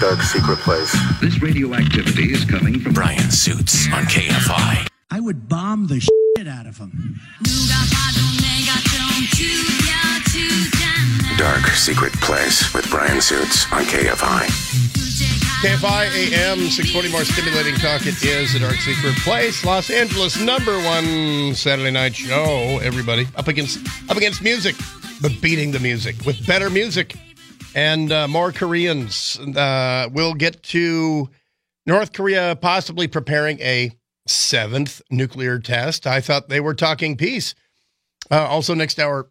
dark secret place. This radioactivity is coming from Brian Suits on KFI. I would bomb the shit out of him. Dark secret place with Brian Suits on KFI. KFI AM 640 more stimulating talk. It is a dark secret place. Los Angeles number one Saturday night show. Everybody up against up against music, but beating the music with better music and uh, more Koreans. Uh, we'll get to North Korea possibly preparing a seventh nuclear test. I thought they were talking peace. Uh, also, next hour,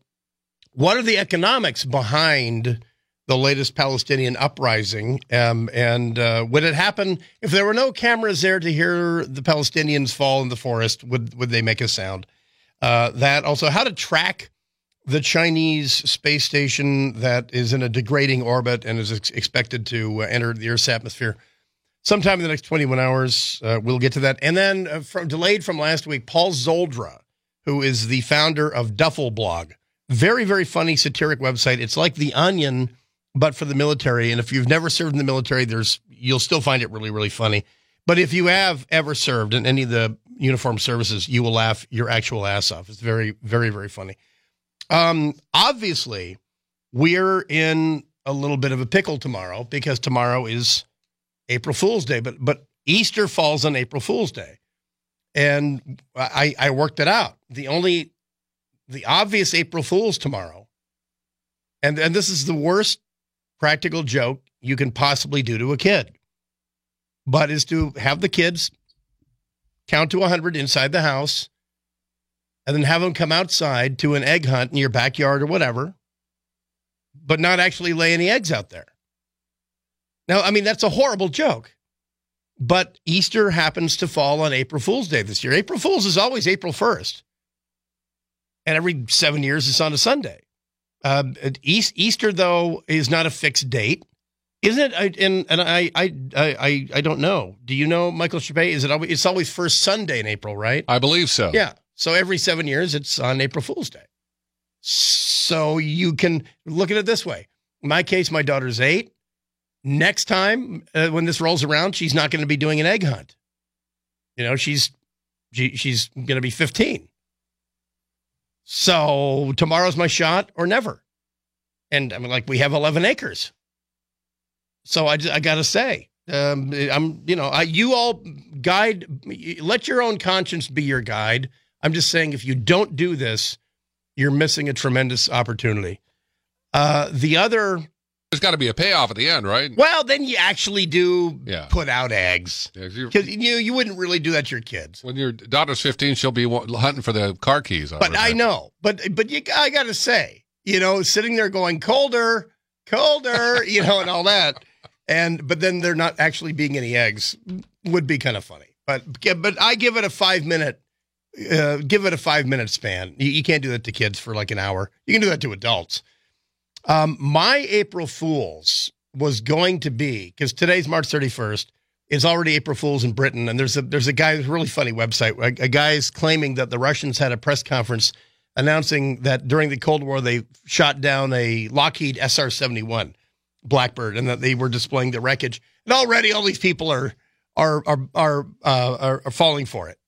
what are the economics behind the latest Palestinian uprising? Um, and uh, would it happen if there were no cameras there to hear the Palestinians fall in the forest? Would would they make a sound? Uh, that also, how to track the Chinese space station that is in a degrading orbit and is ex- expected to uh, enter the Earth's atmosphere sometime in the next 21 hours. Uh, we'll get to that. And then, uh, from, delayed from last week, Paul Szoldra, who is the founder of Duffel Blog. Very, very funny satiric website. It's like The Onion, but for the military. And if you've never served in the military, there's you'll still find it really, really funny. But if you have ever served in any of the uniformed services, you will laugh your actual ass off. It's very, very, very funny. Um, obviously, we're in a little bit of a pickle tomorrow because tomorrow is April Fool's Day, but but Easter falls on April Fool's Day, and I I worked it out. The only the obvious April Fool's tomorrow, and and this is the worst practical joke you can possibly do to a kid, but is to have the kids count to hundred inside the house and then have them come outside to an egg hunt in your backyard or whatever, but not actually lay any eggs out there. Now, I mean, that's a horrible joke, but Easter happens to fall on April Fool's Day this year. April Fool's is always April 1st, and every seven years it's on a Sunday. Um, Easter, though, is not a fixed date. Isn't it? And and I I I I don't know. Do you know, Michael Chape? Is it always? It's always first Sunday in April, right? I believe so. Yeah. So every seven years, it's on April Fool's Day. So you can look at it this way. In my case, my daughter's eight. Next time uh, when this rolls around, she's not going to be doing an egg hunt. You know, she's she, she's going to be 15. So tomorrow's my shot or never. And I mean, like we have 11 acres. So I, I got to say, um, I'm, you know, I, you all guide, let your own conscience be your guide. I'm just saying, if you don't do this, you're missing a tremendous opportunity. Uh, the other, there's got to be a payoff at the end, right? Well, then you actually do yeah. put out eggs because yeah, you you wouldn't really do that to your kids. When your daughter's 15, she'll be hunting for the car keys. But I know, but but you, I got to say, you know, sitting there going colder, colder, you know, and all that, and but then they're not actually being any eggs would be kind of funny. But but I give it a five minute uh, give it a five minute span. You, you, can't do that to kids for like an hour. You can do that to adults. Um, my April Fools was going to be because today's March 31st. It's already April Fools in Britain, and there's a there's a guy, really funny website. A, a guy is claiming that the Russians had a press conference announcing that during the Cold War they shot down a Lockheed SR-71 Blackbird, and that they were displaying the wreckage. And already all these people are are are are, uh, are, are falling for it.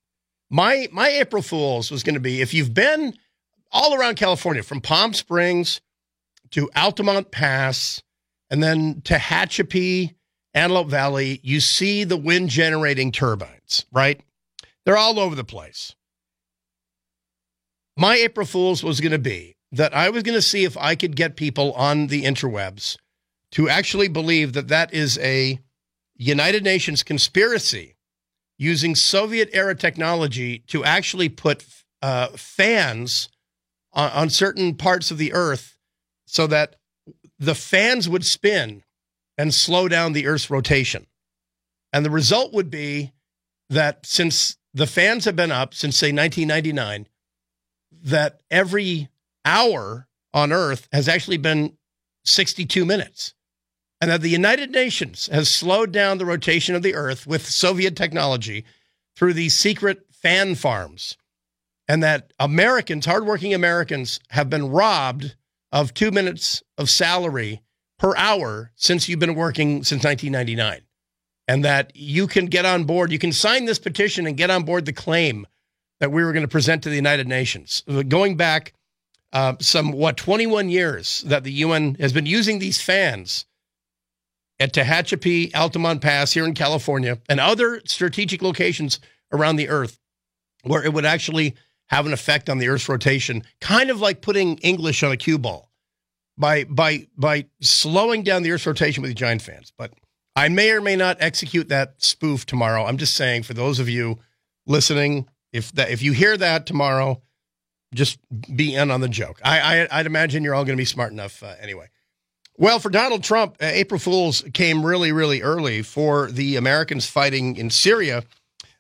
My my April Fools was going to be if you've been all around California, from Palm Springs to Altamont Pass, and then to Tehachapi, Antelope Valley, you see the wind generating turbines, right? They're all over the place. My April Fools was going to be that I was going to see if I could get people on the interwebs to actually believe that that is a United Nations conspiracy using Soviet era technology to actually put uh, fans on, on certain parts of the Earth so that the fans would spin and slow down the Earth's rotation. And the result would be that since the fans have been up since, say, 1999, that every hour on Earth has actually been 62 minutes and that the United Nations has slowed down the rotation of the Earth with Soviet technology through these secret fan farms, and that Americans, hardworking Americans, have been robbed of two minutes of salary per hour since you've been working since 1999. And that you can get on board, you can sign this petition and get on board the claim that we were going to present to the United Nations. Going back uh, some, what, 21 years that the UN has been using these fans at Tehachapi, Altamont Pass here in California, and other strategic locations around the Earth where it would actually have an effect on the Earth's rotation, kind of like putting English on a cue ball by by by slowing down the Earth's rotation with the giant fans. But I may or may not execute that spoof tomorrow. I'm just saying for those of you listening, if that if you hear that tomorrow, just be in on the joke. I, I would imagine you're all going to be smart enough uh, anyway. Well, for Donald Trump, uh, April Fools came really, really early for the Americans fighting in Syria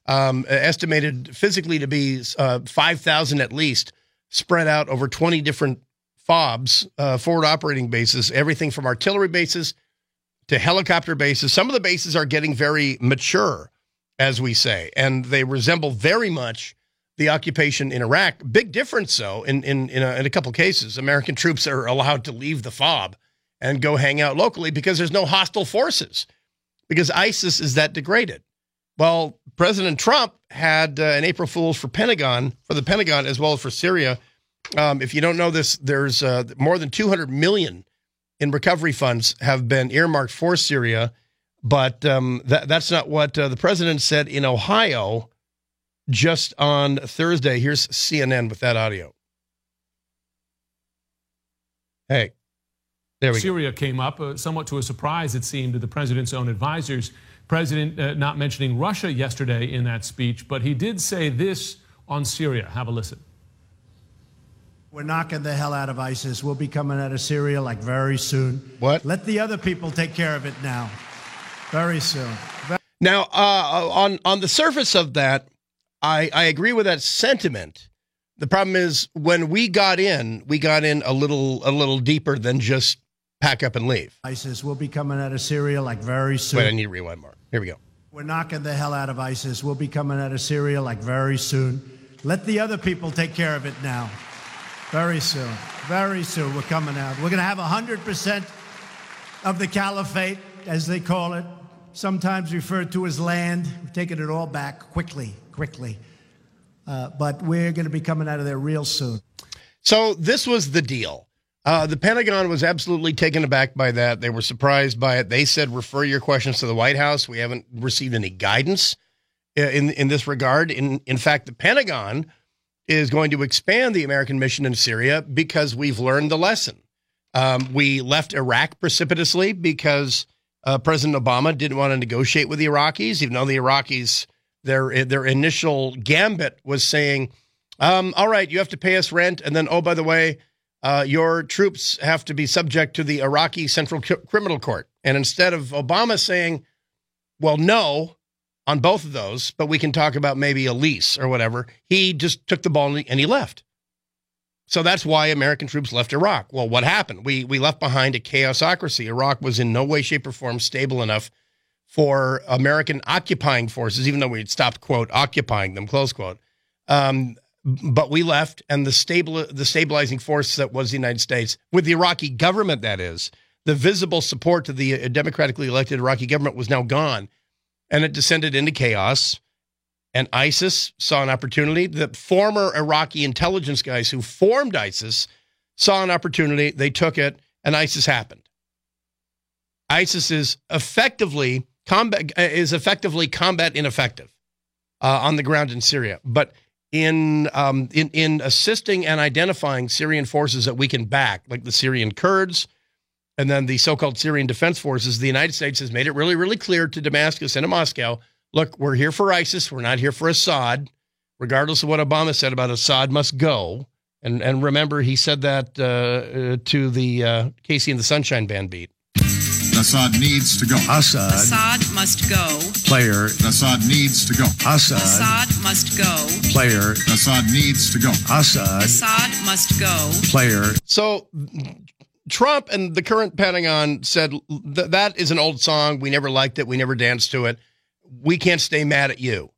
um, estimated physically to be uh, 5,000 at least, spread out over 20 different FOBs, uh, forward operating bases, everything from artillery bases to helicopter bases. Some of the bases are getting very mature, as we say, and they resemble very much the occupation in Iraq. Big difference, though, in, in, in, a, in a couple cases. American troops are allowed to leave the FOB and go hang out locally because there's no hostile forces, because ISIS is that degraded. Well, President Trump had uh, an April Fool's for Pentagon, for the Pentagon as well as for Syria. Um, if you don't know this, there's uh, more than 200 million in recovery funds have been earmarked for Syria, but um, that, that's not what uh, the president said in Ohio just on Thursday. Here's CNN with that audio. Hey, Syria go. came up uh, somewhat to a surprise, it seemed, to the president's own advisors. President uh, not mentioning Russia yesterday in that speech, but he did say this on Syria. Have a listen. We're knocking the hell out of ISIS. We'll be coming out of Syria like very soon. What? Let the other people take care of it now. Very soon. Now, uh, on on the surface of that, I, I agree with that sentiment. The problem is when we got in, we got in a little a little deeper than just pack up and leave. ISIS will be coming out of Syria like very soon. Wait, I need to rewind more. Here we go. We're knocking the hell out of ISIS. We'll be coming out of Syria like very soon. Let the other people take care of it now. Very soon. Very soon. We're coming out. We're going to have 100% of the caliphate, as they call it, sometimes referred to as land. We're taking it all back quickly, quickly. Uh, but we're going to be coming out of there real soon. So this was the deal. Uh, the Pentagon was absolutely taken aback by that. They were surprised by it. They said, refer your questions to the White House. We haven't received any guidance uh, in, in this regard. In, in fact, the Pentagon is going to expand the American mission in Syria because we've learned the lesson. Um, we left Iraq precipitously because uh, President Obama didn't want to negotiate with the Iraqis, even though the Iraqis, their, their initial gambit was saying, um, all right, you have to pay us rent. And then, oh, by the way, uh, your troops have to be subject to the Iraqi Central C- Criminal Court. And instead of Obama saying, well, no, on both of those, but we can talk about maybe a lease or whatever, he just took the ball and he left. So that's why American troops left Iraq. Well, what happened? We we left behind a chaosocracy. Iraq was in no way, shape, or form stable enough for American occupying forces, even though we had stopped quote occupying them close quote. Um, but we left, and the stable the stabilizing force that was the United States, with the Iraqi government, that is, the visible support to the uh, democratically elected Iraqi government was now gone, and it descended into chaos. And ISIS saw an opportunity. The former Iraqi intelligence guys who formed ISIS saw an opportunity. They took it, and ISIS happened. ISIS is effectively combat is effectively combat ineffective uh, on the ground in Syria, but in um, in in assisting and identifying Syrian forces that we can back, like the Syrian Kurds, and then the so-called Syrian Defense Forces. The United States has made it really, really clear to Damascus and to Moscow: look, we're here for ISIS. We're not here for Assad. Regardless of what Obama said about Assad, must go. And and remember, he said that uh, uh, to the uh, KC and the Sunshine Band beat. Assad needs to go. Assad. Assad must go. Player. Assad needs to go. Assad. Assad must go. Player. Assad needs to go. Assad. Assad must go. Player. So Trump and the current Pentagon said that is an old song. We never liked it. We never danced to it. We can't stay mad at you.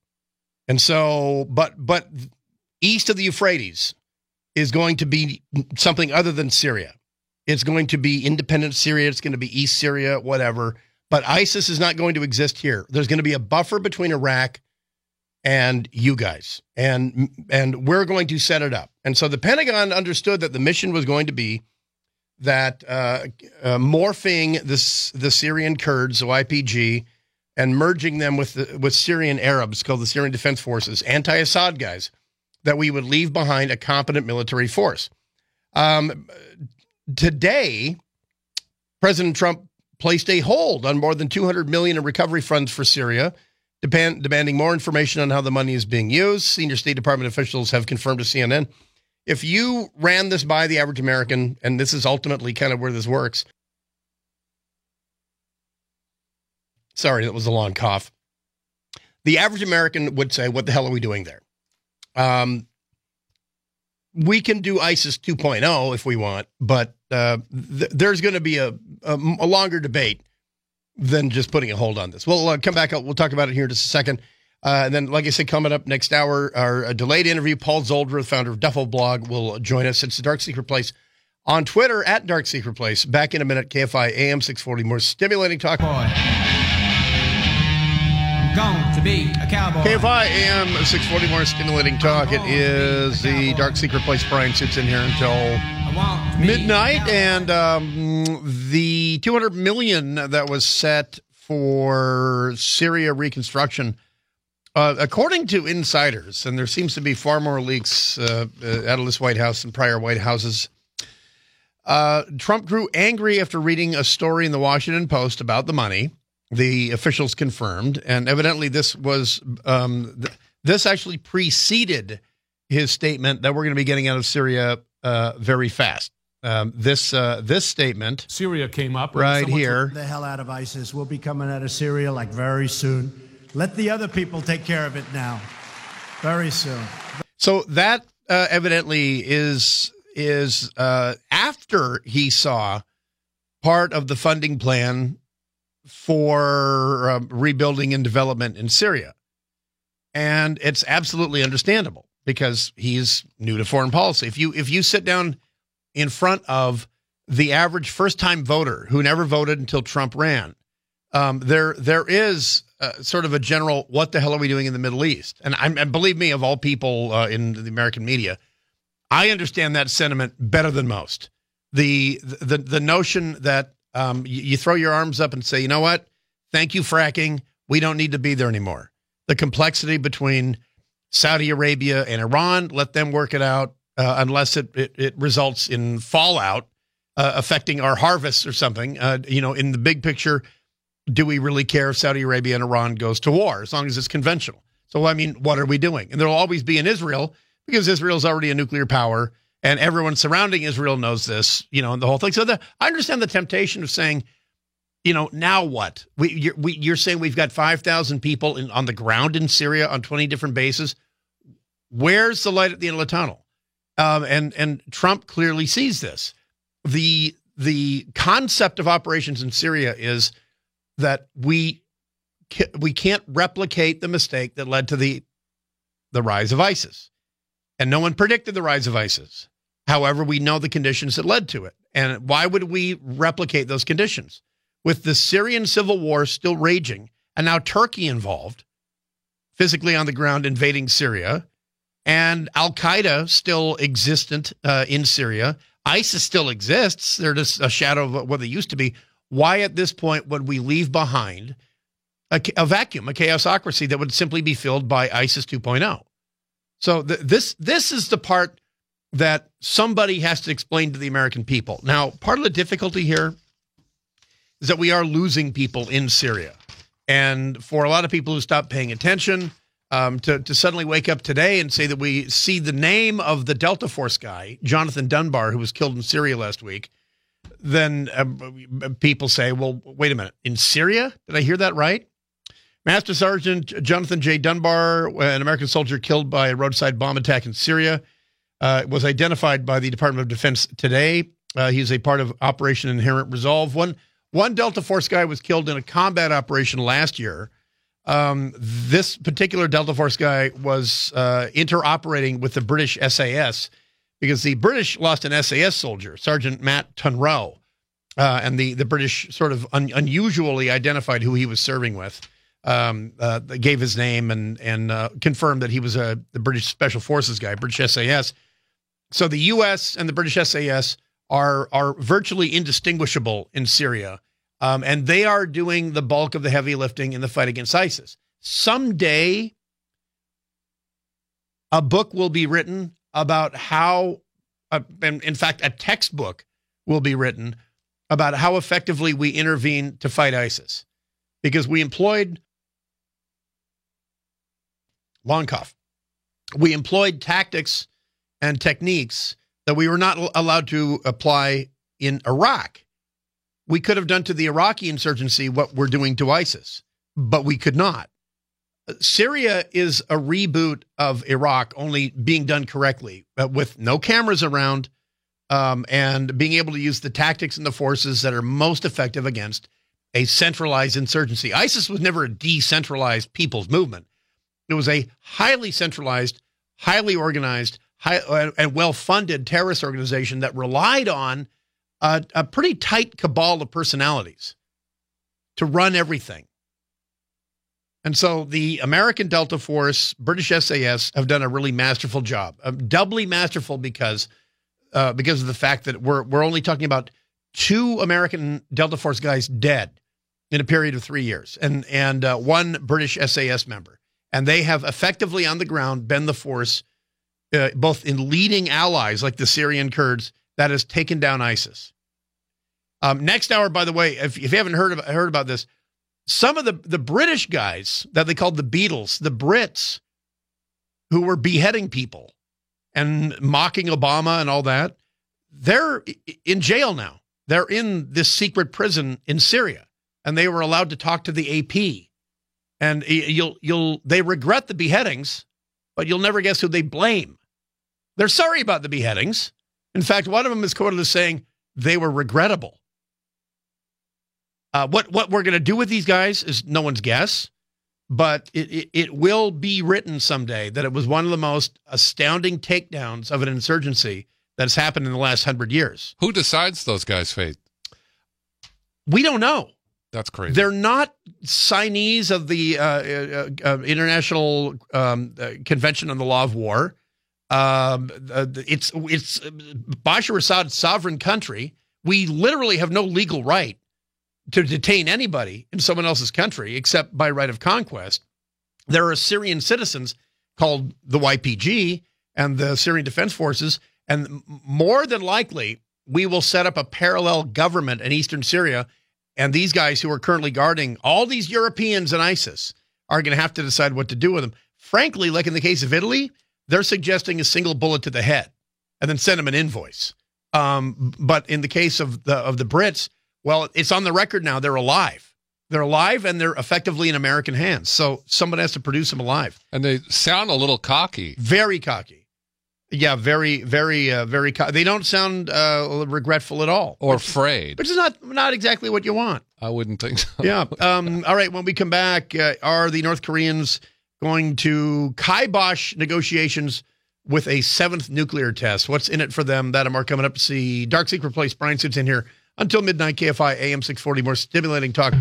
And so, but but east of the Euphrates is going to be something other than Syria. It's going to be independent Syria. It's going to be East Syria, whatever. But ISIS is not going to exist here. There's going to be a buffer between Iraq and you guys, and and we're going to set it up. And so the Pentagon understood that the mission was going to be that uh, uh, morphing this the Syrian Kurds, so YPG, and merging them with the, with Syrian Arabs called the Syrian Defense Forces, anti-Assad guys, that we would leave behind a competent military force. Um, today, President Trump placed a hold on more than 200 million in recovery funds for Syria, demand, demanding more information on how the money is being used. Senior State Department officials have confirmed to CNN. If you ran this by the average American, and this is ultimately kind of where this works. Sorry, that was a long cough. The average American would say, What the hell are we doing there? Um, we can do ISIS 2.0 if we want, but uh, th- there's going to be a, a, a, longer debate than just putting a hold on this. We'll uh, come back. We'll talk about it here in just a second. Uh, and then, like I said, coming up next hour, our delayed interview, Paul Szoldra, founder of Duffel Blog, will join us. It's the Dark Secret Place on Twitter at Dark Secret Place. Back in a minute, KFI AM 640. More stimulating talk. Boy. Going to be a cowboy. KFI AM 640. More stimulating talk. It is the Dark Secret Place. Brian Suits in here until midnight, and um, the 200 million that was set for Syria reconstruction. Uh, according to insiders, and there seems to be far more leaks uh, uh, out of this White House than prior White Houses. Uh, Trump grew angry after reading a story in the Washington Post about the money. The officials confirmed, and evidently this was um, th- this actually preceded his statement that we're going to be getting out of Syria uh, very fast. Um, this uh, this statement, Syria came up right here. The hell out of ISIS. We'll be coming out of Syria like very soon. Let the other people take care of it now, very soon. So that uh, evidently is is uh, after he saw part of the funding plan for uh, rebuilding and development in Syria, and it's absolutely understandable because he's new to foreign policy. If you if you sit down in front of the average first time voter who never voted until Trump ran. Um, there, there is uh, sort of a general, what the hell are we doing in the Middle East? And, and believe me, of all people uh, in the American media, I understand that sentiment better than most. The the the notion that um, you, you throw your arms up and say, you know what, thank you fracking, we don't need to be there anymore. The complexity between Saudi Arabia and Iran, let them work it out uh, unless it, it, it, results in fallout uh, affecting our harvests or something. Uh, you know, in the big picture, do we really care if Saudi Arabia and Iran goes to war as long as it's conventional? So, I mean, what are we doing? And there'll always be in Israel because Israel is already a nuclear power and everyone surrounding Israel knows this, you know, and the whole thing. So the, I understand the temptation of saying, you know, now what? We, you're, we, you're saying we've got 5,000 people in, on the ground in Syria on 20 different bases. Where's the light at the end of the tunnel? Um, and and Trump clearly sees this. the The concept of operations in Syria is that we we can't replicate the mistake that led to the the rise of ISIS, and no one predicted the rise of ISIS. However, we know the conditions that led to it, and why would we replicate those conditions with the Syrian civil war still raging and now Turkey involved, physically on the ground invading Syria? and Al Qaeda still existent uh, in Syria. ISIS still exists. They're just a shadow of what they used to be. Why, at this point, would we leave behind a, a vacuum, a chaosocracy that would simply be filled by ISIS 2.0? So th- this this is the part that somebody has to explain to the American people. Now, part of the difficulty here is that we are losing people in Syria, and for a lot of people who stop paying attention um, to, to suddenly wake up today and say that we see the name of the Delta Force guy, Jonathan Dunbar, who was killed in Syria last week, then uh, people say, well, wait a minute, in Syria? Did I hear that right? Master Sergeant Jonathan J. Dunbar, an American soldier killed by a roadside bomb attack in Syria, uh, was identified by the Department of Defense today. Uh, he's a part of Operation Inherent Resolve. One, one Delta Force guy was killed in a combat operation last year um, this particular Delta Force guy was uh, interoperating with the British SAS because the British lost an SAS soldier, Sergeant Matt Tonroe, uh, and the the British sort of un- unusually identified who he was serving with. Um, uh, gave his name and and uh, confirmed that he was a the British Special Forces guy, British SAS. So the U.S. and the British SAS are are virtually indistinguishable in Syria, um, and they are doing the bulk of the heavy lifting in the fight against ISIS. Someday, a book will be written about how, uh, and in fact, a textbook will be written about how effectively we intervene to fight ISIS, because we employed cough. We employed tactics and techniques that we were not allowed to apply in Iraq. We could have done to the Iraqi insurgency what we're doing to ISIS, but we could not. Syria is a reboot of Iraq, only being done correctly, uh, with no cameras around, um, and being able to use the tactics and the forces that are most effective against a centralized insurgency. ISIS was never a decentralized people's movement. It was a highly centralized, highly organized, high, and well-funded terrorist organization that relied on a, a pretty tight cabal of personalities to run everything. And so the American Delta Force, British SAS have done a really masterful job, uh, doubly masterful because uh, because of the fact that we're we're only talking about two American Delta Force guys dead in a period of three years, and and uh, one British SAS member, and they have effectively on the ground been the force, uh, both in leading allies like the Syrian Kurds that has taken down ISIS. Um, next hour, by the way, if, if you haven't heard about, heard about this, some of the, the British guys that they called the Beatles, the Brits who were beheading people and mocking Obama and all that, they're in jail now. They're in this secret prison in Syria, and they were allowed to talk to the AP. And you'll you'll they regret the beheadings, but you'll never guess who they blame. They're sorry about the beheadings. In fact, one of them is quoted as saying they were regrettable. Uh, what what we're going to do with these guys is no one's guess, but it, it, it will be written someday that it was one of the most astounding takedowns of an insurgency that's happened in the last hundred years. Who decides those guys' fate? We don't know. That's crazy. They're not signees of the uh, uh, uh, International um, uh, Convention on the Law of War. Um, it's it's Bashar Assad's sovereign country. We literally have no legal right to detain anybody in someone else's country except by right of conquest. There are Syrian citizens called the YPG and the Syrian Defense Forces, and more than likely, we will set up a parallel government in eastern Syria. And these guys who are currently guarding all these Europeans and ISIS are going to have to decide what to do with them. Frankly, like in the case of Italy, they're suggesting a single bullet to the head and then send them an invoice. Um, but in the case of the of the Brits, well, it's on the record now. They're alive. They're alive and they're effectively in American hands. So someone has to produce them alive. And they sound a little cocky. Very cocky. Yeah, very, very, uh, very. Co- they don't sound uh, regretful at all, or afraid, which is not not exactly what you want. I wouldn't think so. yeah. Um, all right. When we come back, uh, are the North Koreans going to kibosh negotiations with a seventh nuclear test? What's in it for them? That and more coming up. to See Dark Secret Place. Brian Suits in here until midnight, KFI AM 640. More stimulating talk.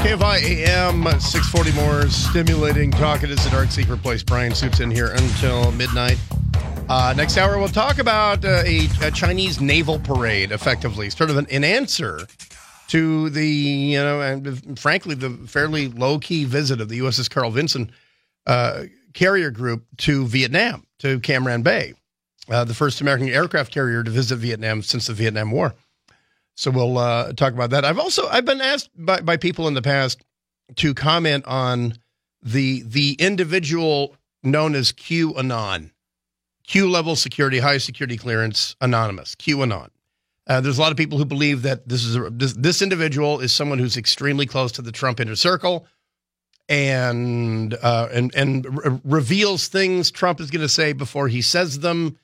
KFI AM 640 more stimulating talk. It is the Dark Secret Place. Brian Suits in here until midnight. Uh, next hour, we'll talk about uh, a, a, Chinese naval parade, effectively, sort of an, an answer to the, you know, and frankly, the fairly low key visit of the USS Carl Vinson uh, carrier group to Vietnam, to Cam Ranh Bay, uh, the first American aircraft carrier to visit Vietnam since the Vietnam War. So we'll uh, talk about that. I've also I've been asked by, by people in the past to comment on the the individual known as QAnon, Q level security, high security clearance, anonymous, QAnon. Uh, there's a lot of people who believe that this is a, this, this individual is someone who's extremely close to the Trump inner circle, and uh, and and re- reveals things Trump is going to say before he says them.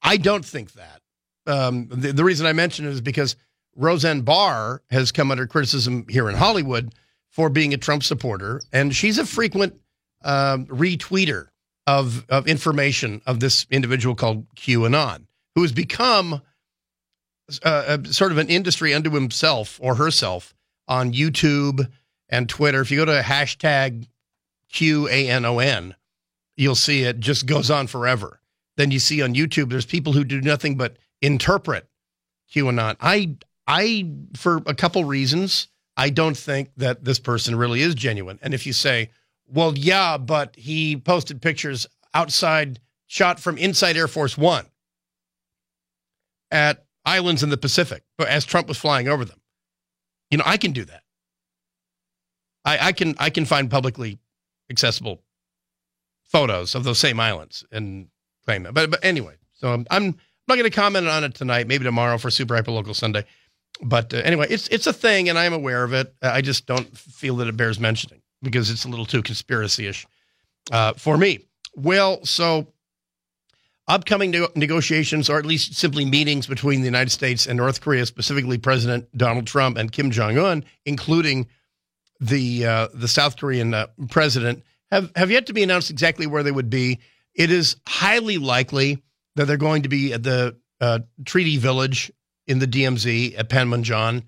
I don't think that. Um, the, the reason I mention it is because Roseanne Barr has come under criticism here in Hollywood for being a Trump supporter, and she's a frequent um, retweeter of of information of this individual called QAnon, who has become uh, a, sort of an industry unto himself or herself on YouTube and Twitter. If you go to hashtag QAnon, you'll see it just goes on forever. Then you see on YouTube, there's people who do nothing but interpret QAnon. I, I, for a couple reasons, I don't think that this person really is genuine. And if you say, well, yeah, but he posted pictures outside, shot from inside Air Force One at islands in the Pacific, as Trump was flying over them, you know, I can do that. I, I can I can find publicly accessible photos of those same islands and claim it. But but anyway, so I'm I'm not going to comment on it tonight. Maybe tomorrow for Super Hyper Local Sunday. But uh, anyway, it's it's a thing, and I am aware of it. I just don't feel that it bears mentioning because it's a little too conspiracy-ish uh, for me. Well, so upcoming ne- negotiations, or at least simply meetings between the United States and North Korea, specifically President Donald Trump and Kim Jong Un, including the uh, the South Korean uh, president, have have yet to be announced exactly where they would be. It is highly likely that they're going to be at the uh, Treaty Village in the DMZ at Panmunjom,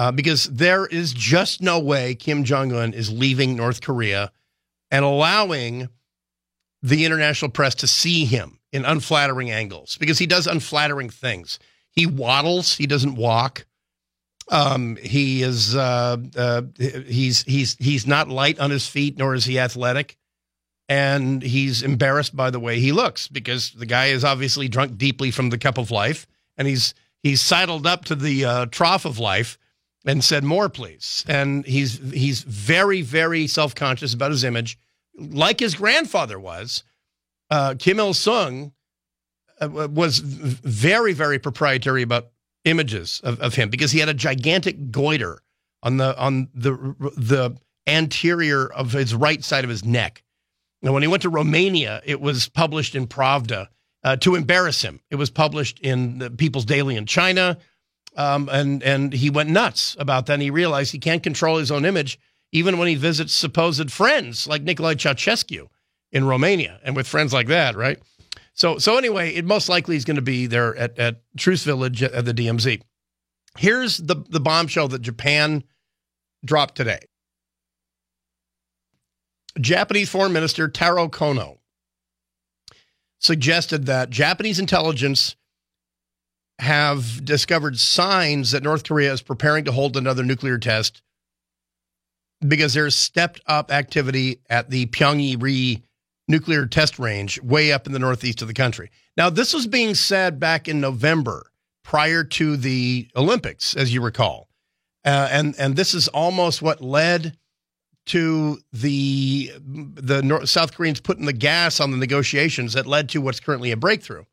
uh, because there is just no way Kim Jong Un is leaving North Korea and allowing the international press to see him in unflattering angles because he does unflattering things. He waddles, he doesn't walk. Um, he is uh, uh, he's he's he's not light on his feet, nor is he athletic, and he's embarrassed by the way he looks because the guy is obviously drunk deeply from the cup of life, and he's he's sidled up to the uh, trough of life and said, "More, please." And he's he's very very self conscious about his image, like his grandfather was. Uh, Kim Il Sung uh, was very very proprietary about images of, of him because he had a gigantic goiter on the on the the anterior of his right side of his neck. And when he went to Romania, it was published in Pravda uh, to embarrass him. It was published in the People's Daily in China, um, and and he went nuts about that. And he realized he can't control his own image even when he visits supposed friends like Nicolae Ceausescu in Romania, and with friends like that, right? So, so anyway, it most likely is going to be there at, at Truce Village at the DMZ. Here's the, the bombshell that Japan dropped today. Japanese Foreign Minister Taro Kono suggested that Japanese intelligence have discovered signs that North Korea is preparing to hold another nuclear test because there's stepped up activity at the Punggye-ri nuclear test range way up in the northeast of the country. Now, this was being said back in November prior to the Olympics, as you recall. Uh, and and this is almost what led to the the North, South Koreans putting the gas on the negotiations that led to what's currently a breakthrough.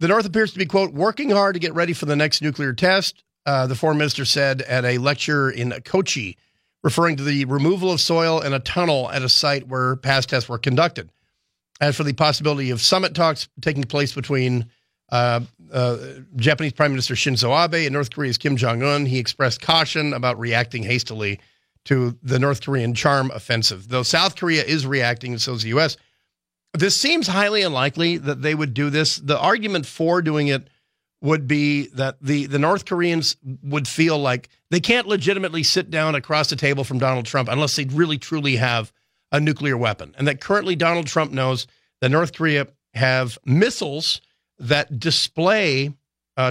The North appears to be quote working hard to get ready for the next nuclear test. Uh, the foreign minister said at a lecture in Kochi referring to the removal of soil in a tunnel at a site where past tests were conducted. As for the possibility of summit talks taking place between uh, uh, Japanese Prime Minister Shinzo Abe and North Korea's Kim Jong un, he expressed caution about reacting hastily to the North Korean charm offensive. Though South Korea is reacting, and so is the U.S., this seems highly unlikely that they would do this. The argument for doing it would be that the, the North Koreans would feel like they can't legitimately sit down across the table from Donald Trump unless they really truly have a nuclear weapon. And that currently Donald Trump knows that North Korea have missiles that display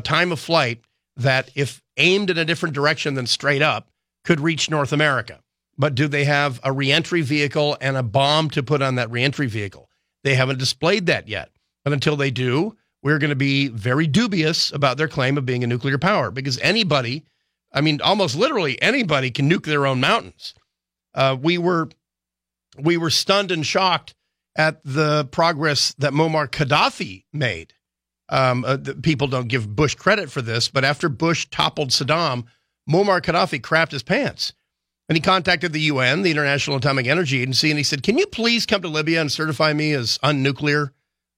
time of flight that, if aimed in a different direction than straight up, could reach North America. But do they have a reentry vehicle and a bomb to put on that reentry vehicle? They haven't displayed that yet. But until they do, we're going to be very dubious about their claim of being a nuclear power because anybody, I mean, almost literally anybody can nuke their own mountains. Uh, we were we were stunned and shocked at the progress that Muammar Gaddafi made. Um, uh, people don't give Bush credit for this, but after Bush toppled Saddam, Muammar Gaddafi crapped his pants. And he contacted the UN, the International Atomic Energy Agency, and he said, Can you please come to Libya and certify me as unnuclear?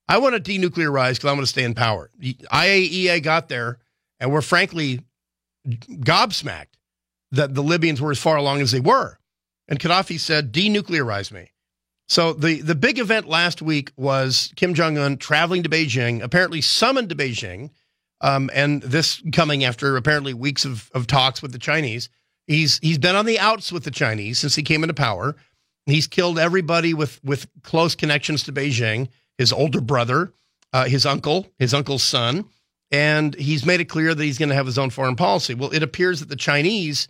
I want to denuclearize because I want to stay in power. The IAEA got there, and we're frankly gobsmacked that the Libyans were as far along as they were. And Gaddafi said, denuclearize me. So the, the big event last week was Kim Jong un traveling to Beijing, apparently summoned to Beijing, um, and this coming after apparently weeks of, of talks with the Chinese. He's he's been on the outs with the Chinese since he came into power. He's killed everybody with with close connections to Beijing. His older brother, uh, his uncle, his uncle's son, and he's made it clear that he's going to have his own foreign policy. Well, it appears that the Chinese,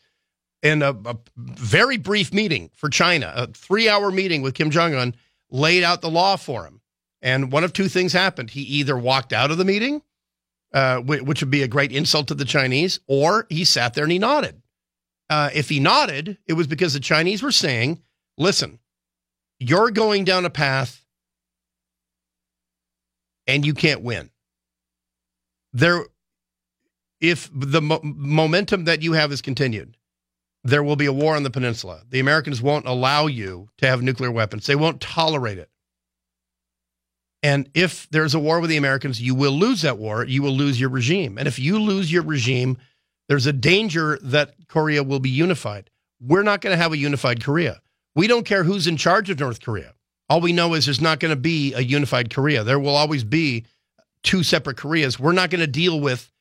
in a, a very brief meeting for China, a three-hour meeting with Kim Jong Un, laid out the law for him. And one of two things happened: he either walked out of the meeting, uh, which would be a great insult to the Chinese, or he sat there and he nodded. Uh, if he nodded, it was because the Chinese were saying, listen, you're going down a path and you can't win. There, if the mo- momentum that you have is continued, there will be a war on the peninsula. The Americans won't allow you to have nuclear weapons, they won't tolerate it. And if there's a war with the Americans, you will lose that war. You will lose your regime. And if you lose your regime, there's a danger that Korea will be unified. We're not going to have a unified Korea. We don't care who's in charge of North Korea. All we know is there's not going to be a unified Korea. There will always be two separate Koreas. We're not going to deal with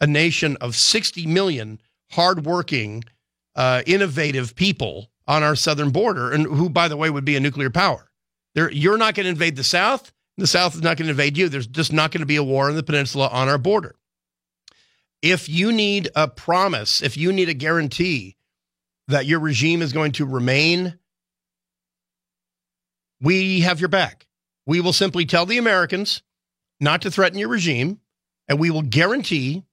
a nation of 60 million hardworking, uh, innovative people on our southern border, and who, by the way, would be a nuclear power. You're not going to invade the South. The South is not going to invade you. There's just not going to be a war in the peninsula on our border if you need a promise, if you need a guarantee that your regime is going to remain, we have your back. We will simply tell the Americans not to threaten your regime, and we will guarantee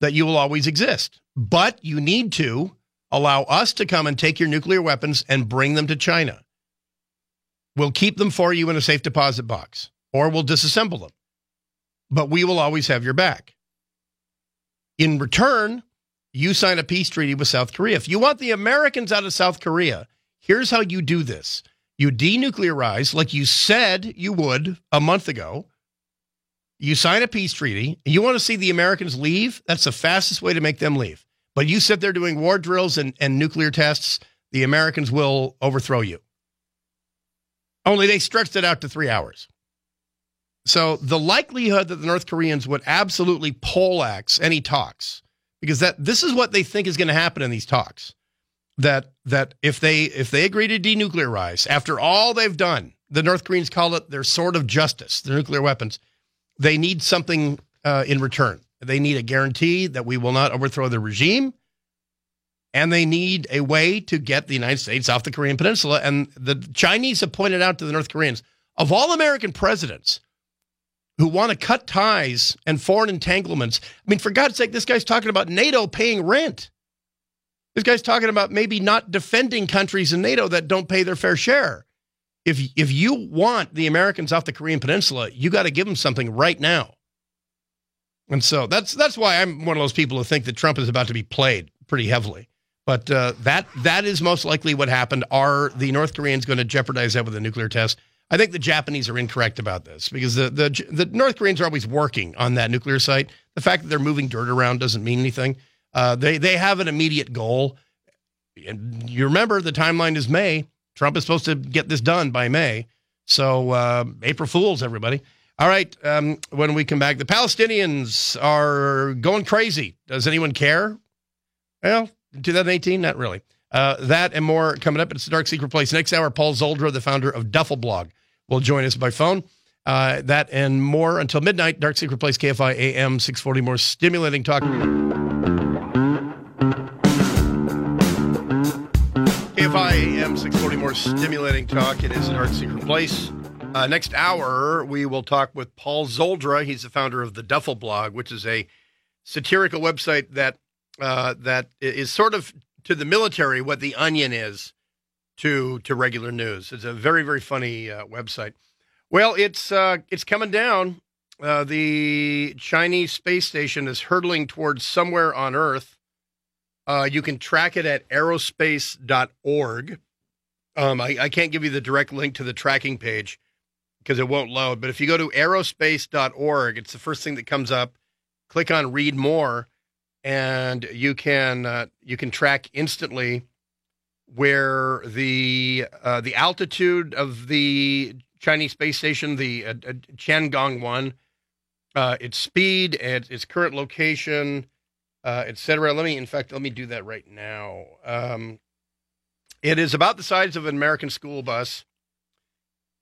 that you will always exist. But you need to allow us to come and take your nuclear weapons and bring them to China. We'll keep them for you in a safe deposit box, or we'll disassemble them. But we will always have your back. In return, you sign a peace treaty with South Korea. If you want the Americans out of South Korea, here's how you do this you denuclearize, like you said you would a month ago. You sign a peace treaty. You want to see the Americans leave? That's the fastest way to make them leave. But you sit there doing war drills and, and nuclear tests, the Americans will overthrow you. Only they stretched it out to three hours. So the likelihood that the North Koreans would absolutely poleaxe any talks, because that this is what they think is going to happen in these talks, that that if they if they agree to denuclearize after all they've done, the North Koreans call it their sword of justice, their nuclear weapons. They need something uh, in return. They need a guarantee that we will not overthrow the regime, and they need a way to get the United States off the Korean Peninsula. And the Chinese have pointed out to the North Koreans of all American presidents who want to cut ties and foreign entanglements. I mean, for God's sake, this guy's talking about NATO paying rent. This guy's talking about maybe not defending countries in NATO that don't pay their fair share. If if you want the Americans off the Korean Peninsula, you got to give them something right now. And so that's that's why I'm one of those people who think that Trump is about to be played pretty heavily. But uh, that that is most likely what happened. Are the North Koreans going to jeopardize that with a nuclear test? I think the Japanese are incorrect about this because the, the the North Koreans are always working on that nuclear site. The fact that they're moving dirt around doesn't mean anything. Uh, they they have an immediate goal. And you remember the timeline is May. Trump is supposed to get this done by May. So uh, April Fools, everybody. All right. Um, when we come back, the Palestinians are going crazy. Does anyone care? Well, 2018, not really. Uh, that and more coming up. It's the Dark Secret Place. Next hour, Paul Szoldra, the founder of Duffel Blog, will join us by phone. Uh, that and more until midnight. Dark Secret Place, KFI AM 640. More stimulating talk. KFI AM 640. More stimulating talk. It is Dark Secret Place. Uh, next hour, we will talk with Paul Szoldra. He's the founder of the Duffel Blog, which is a satirical website that uh, that is sort of to the military what the Onion is to to regular news. It's a very very funny uh, website. Well, it's uh, it's coming down. Uh, the Chinese space station is hurtling towards somewhere on Earth. Uh, you can track it at aerospace.org. Um, I, I can't give you the direct link to the tracking page because it won't load. But if you go to aerospace.org, it's the first thing that comes up. Click on read more and you can uh, you can track instantly where the uh, the altitude of the Chinese space station, the uh, uh, Tiangong one, uh, its speed, and its current location, uh, etc. Let me, in fact, let me do that right now. Um, it is about the size of an American school bus,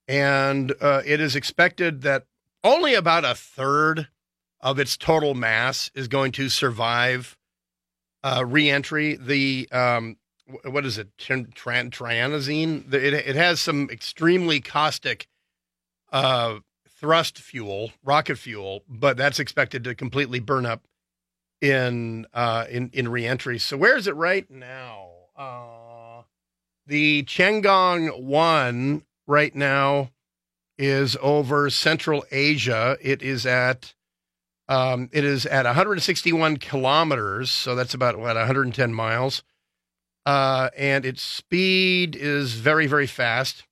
and it is expected that only about a third of its total mass is going to survive uh, reentry. The um, what is it? Tran- Trianazine. It, it has some extremely caustic uh, thrust fuel, rocket fuel, but that's expected to completely burn up in uh, in in reentry. So where is it right now? Uh, the Tiangong one right now is over Central Asia. It is at um, it is at 161 kilometers, so that's about what 110 miles, uh, and its speed is very very fast.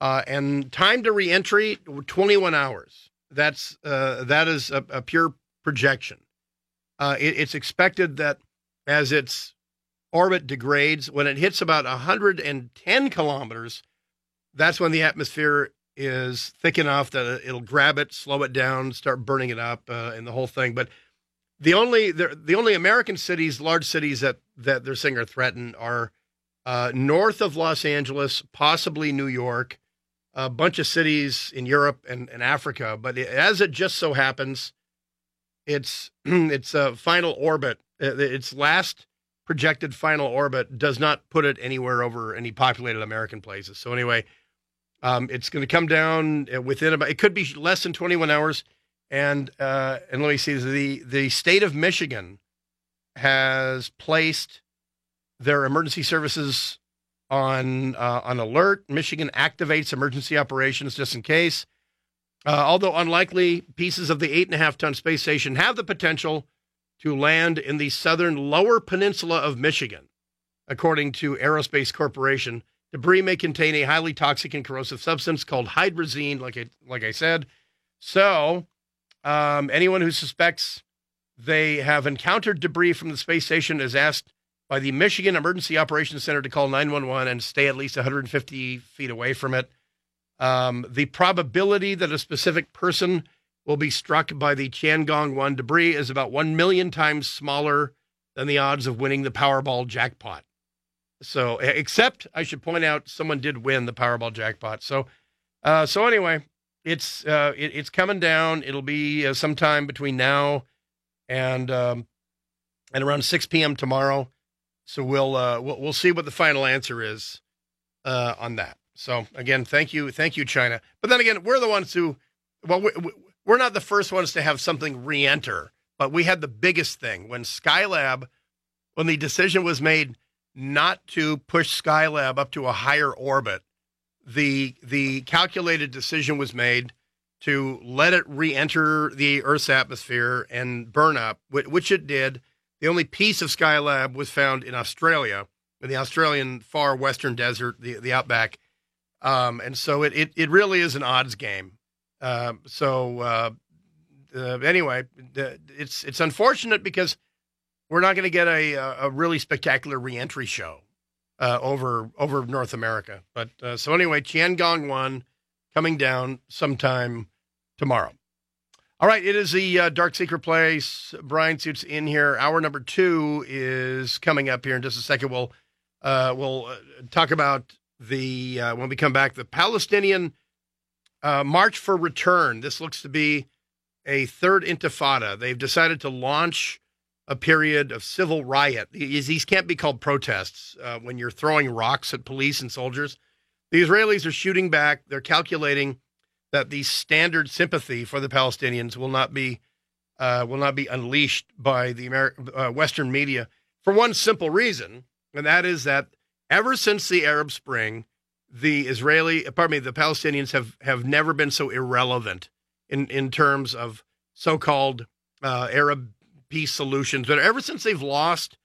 Uh, and time to reentry 21 hours. That's uh, that is a, a pure projection. Uh, it, it's expected that as its orbit degrades, when it hits about 110 kilometers, that's when the atmosphere is thick enough that it'll grab it, slow it down, start burning it up, uh, and the whole thing. But the only the, the only American cities, large cities that that they're saying are threatened are uh, north of Los Angeles, possibly New York, a bunch of cities in Europe and, and Africa. But it, as it just so happens, its its uh, final orbit, uh, its last projected final orbit, does not put it anywhere over any populated American places. So anyway, um, it's going to come down uh, within about. It could be less than 21 hours. And uh, and let me see. The the state of Michigan has placed their emergency services on uh, on alert. Michigan activates emergency operations just in case. Uh, although unlikely, pieces of the eight and a half ton space station have the potential to land in the southern lower peninsula of Michigan, according to Aerospace Corporation. Debris may contain a highly toxic and corrosive substance called hydrazine, like I, like I said. So, um, anyone who suspects they have encountered debris from the space station is asked by the Michigan Emergency Operations Center to call 911 and stay at least 150 feet away from it. Um, the probability that a specific person will be struck by the Tiangong 1 debris is about 1 million times smaller than the odds of winning the Powerball jackpot. So, except I should point out, someone did win the Powerball jackpot. So, uh, so anyway, it's uh, it, it's coming down. It'll be uh, sometime between now and um, and around 6 p.m. tomorrow. So we'll uh, we'll, we'll see what the final answer is uh, on that. So again, thank you, thank you, China. But then again, we're the ones who, well, we, we- we're not the first ones to have something re-enter, but we had the biggest thing when Skylab, when the decision was made not to push Skylab up to a higher orbit, the the calculated decision was made to let it re-enter the Earth's atmosphere and burn up, whi- which it did. The only piece of Skylab was found in Australia, in the Australian far western desert, the the outback. Um, and so it, it, it really is an odds game. Um so uh, uh, anyway, it's it's unfortunate because we're not going to get a a really spectacular reentry show uh, over over North America. But uh, so anyway, Tiangong one coming down sometime tomorrow. All right, it is the uh, Dark Secret Place. Brian Suits in here. Hour number two is coming up here in just a second. We'll uh, we'll uh, talk about the uh, when we come back the Palestinian March for Return. This looks to be a third intifada. They've decided to launch a period of civil riot. These, can't be called protests uh, when you're throwing rocks at police and soldiers. The Israelis are shooting back. They're calculating that the standard sympathy for the Palestinians will not be uh, will not be unleashed by the Ameri- uh, Western media for one simple reason, and that is that ever since the Arab Spring, the Israeli, pardon me, the Palestinians have have never been so irrelevant in in terms of so-called uh, Arab peace solutions. But ever since they've lost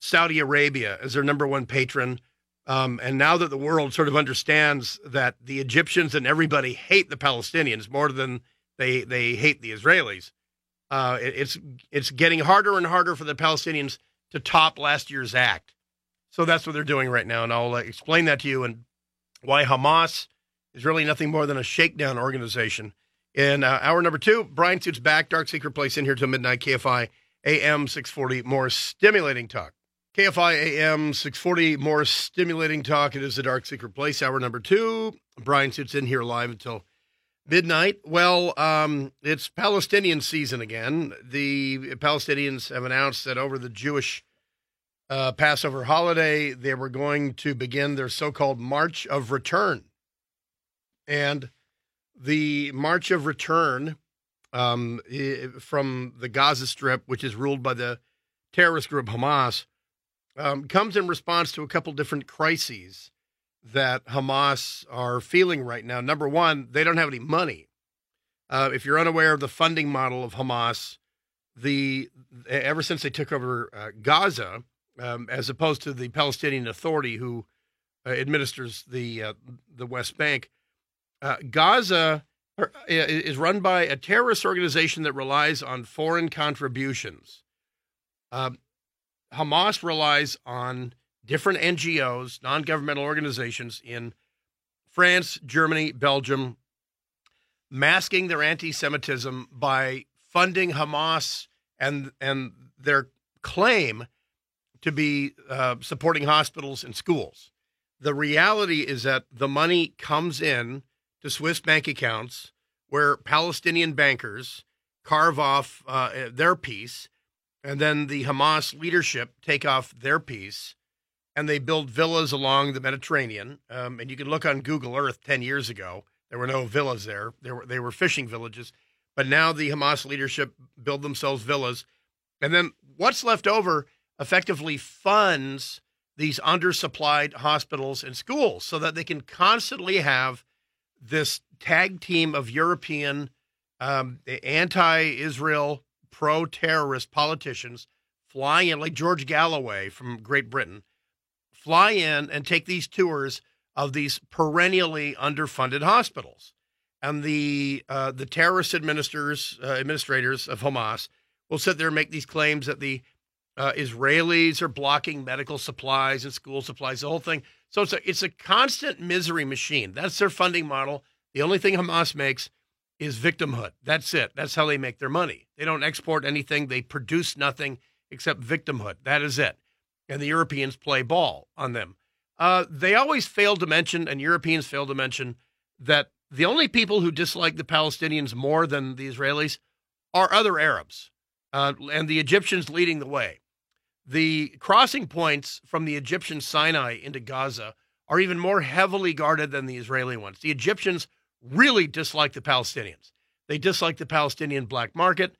Saudi Arabia as their number one patron, um, and now that the world sort of understands that the Egyptians and everybody hate the Palestinians more than they they hate the Israelis, Uh, it- it's it's getting harder and harder for the Palestinians to top last year's act. So that's what they're doing right now, and I'll uh, explain that to you and why Hamas is really nothing more than a shakedown organization. In uh, hour number two, Brian Suits back, Dark Secret Place in here till midnight, KFI AM 640, more stimulating talk. KFI AM 640, more stimulating talk. It is the Dark Secret Place, hour number two. Brian Suits in here live until midnight. Well, um, it's Palestinian season again. The Palestinians have announced that over the Jewish uh, Passover holiday, they were going to begin their so called March of Return. And the March of Return um, from the Gaza Strip, which is ruled by the terrorist group Hamas, um, comes in response to a couple different crises that Hamas are feeling right now. Number one, they don't have any money. Uh, if you're unaware of the funding model of Hamas, the ever since they took over uh, Gaza, um, as opposed to the Palestinian Authority, who uh, administers the uh, the West Bank, uh, Gaza is run by a terrorist organization that relies on foreign contributions. Um, Hamas relies on different NGOs, non governmental organizations in France, Germany, Belgium, masking their anti Semitism by funding Hamas and, and their claim to be uh, supporting hospitals and schools. The reality is that the money comes in to Swiss bank accounts where Palestinian bankers carve off uh, their piece, and then the Hamas leadership take off their piece and they build villas along the Mediterranean. Um, and you can look on Google Earth 10 years ago. There were no villas there. There were, they were fishing villages. But now the Hamas leadership build themselves villas. And then what's left over effectively funds these undersupplied hospitals and schools so that they can constantly have this tag team of European um, anti Israel, pro terrorist politicians fly in, like George Galloway from Great Britain fly in and take these tours of these perennially underfunded hospitals. And the uh, the terrorist administrators uh, administrators of Hamas will sit there and make these claims that the uh, Israelis are blocking medical supplies and school supplies, the whole thing. So it's a it's a constant misery machine. That's their funding model. The only thing Hamas makes is victimhood. That's it. That's how they make their money. They don't export anything. They produce nothing except victimhood. That is it and the Europeans play ball on them. Uh, they always fail to mention, and Europeans fail to mention, that the only people who dislike the Palestinians more than the Israelis are other Arabs, uh, and the Egyptians leading the way. The crossing points from the Egyptian Sinai into Gaza are even more heavily guarded than the Israeli ones. The Egyptians really dislike the Palestinians. They dislike the Palestinian black market.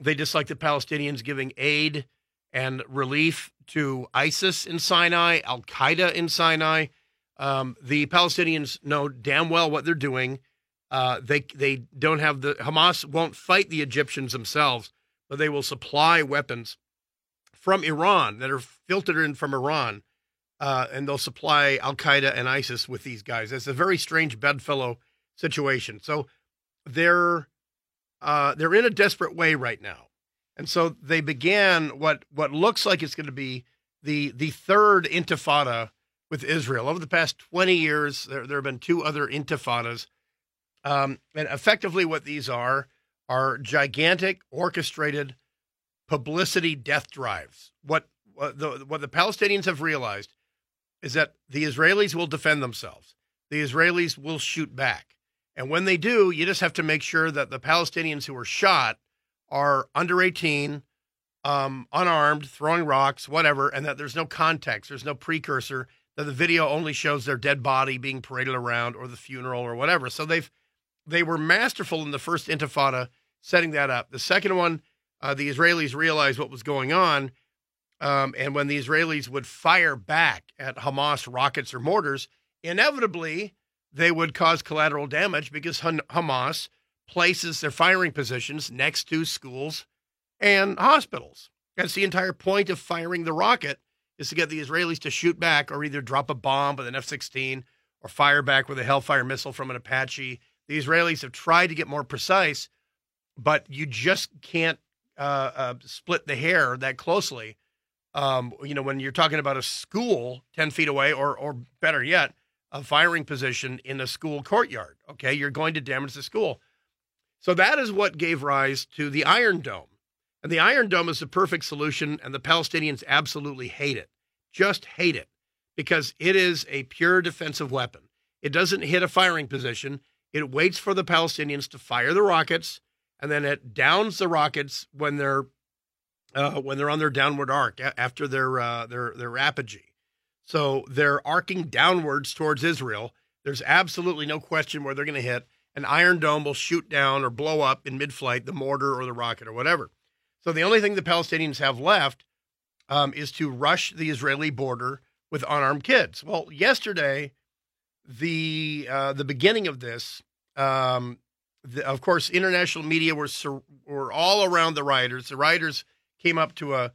They dislike the Palestinians giving aid and relief to ISIS in Sinai, Al Qaeda in Sinai. Um, the Palestinians know damn well what they're doing. Uh, they they don't have the Hamas won't fight the Egyptians themselves, but they will supply weapons from Iran that are filtered in from Iran, uh, and they'll supply Al Qaeda and ISIS with these guys. It's a very strange bedfellow situation. So they're uh, they're in a desperate way right now. And so they began what what looks like it's going to be the the third intifada with Israel. Over the past 20 years, there, there have been two other intifadas. Um, and effectively, what these are are gigantic, orchestrated publicity death drives. What, what, the, what the Palestinians have realized is that the Israelis will defend themselves, the Israelis will shoot back. And when they do, you just have to make sure that the Palestinians who are shot are under 18, um, unarmed, throwing rocks, whatever, and that there's no context, there's no precursor, that the video only shows their dead body being paraded around or the funeral or whatever. So they've they were masterful in the first Intifada setting that up. The second one, uh, the Israelis realized what was going on, um, and when the Israelis would fire back at Hamas rockets or mortars, inevitably they would cause collateral damage because Hamas places their firing positions next to schools and hospitals. That's the entire point of firing the rocket is to get the Israelis to shoot back or either drop a bomb with an F-16 or fire back with a Hellfire missile from an Apache. The Israelis have tried to get more precise, but you just can't uh, uh, split the hair that closely. Um, you know, when you're talking about a school 10 feet away, or, or better yet, a firing position in a school courtyard, okay, you're going to damage the school. So that is what gave rise to the Iron Dome. And the Iron Dome is the perfect solution, and the Palestinians absolutely hate it. Just hate it because it is a pure defensive weapon. It doesn't hit a firing position, it waits for the Palestinians to fire the rockets, and then it downs the rockets when they're uh, when they're on their downward arc after their uh, their their apogee. So they're arcing downwards towards Israel. There's absolutely no question where they're going to hit. An Iron Dome will shoot down or blow up in mid-flight the mortar or the rocket or whatever. So the only thing the Palestinians have left um, is to rush the Israeli border with unarmed kids. Well, yesterday, the uh, the beginning of this, um, the, of course, international media were sur- were all around the rioters. The rioters came up to a,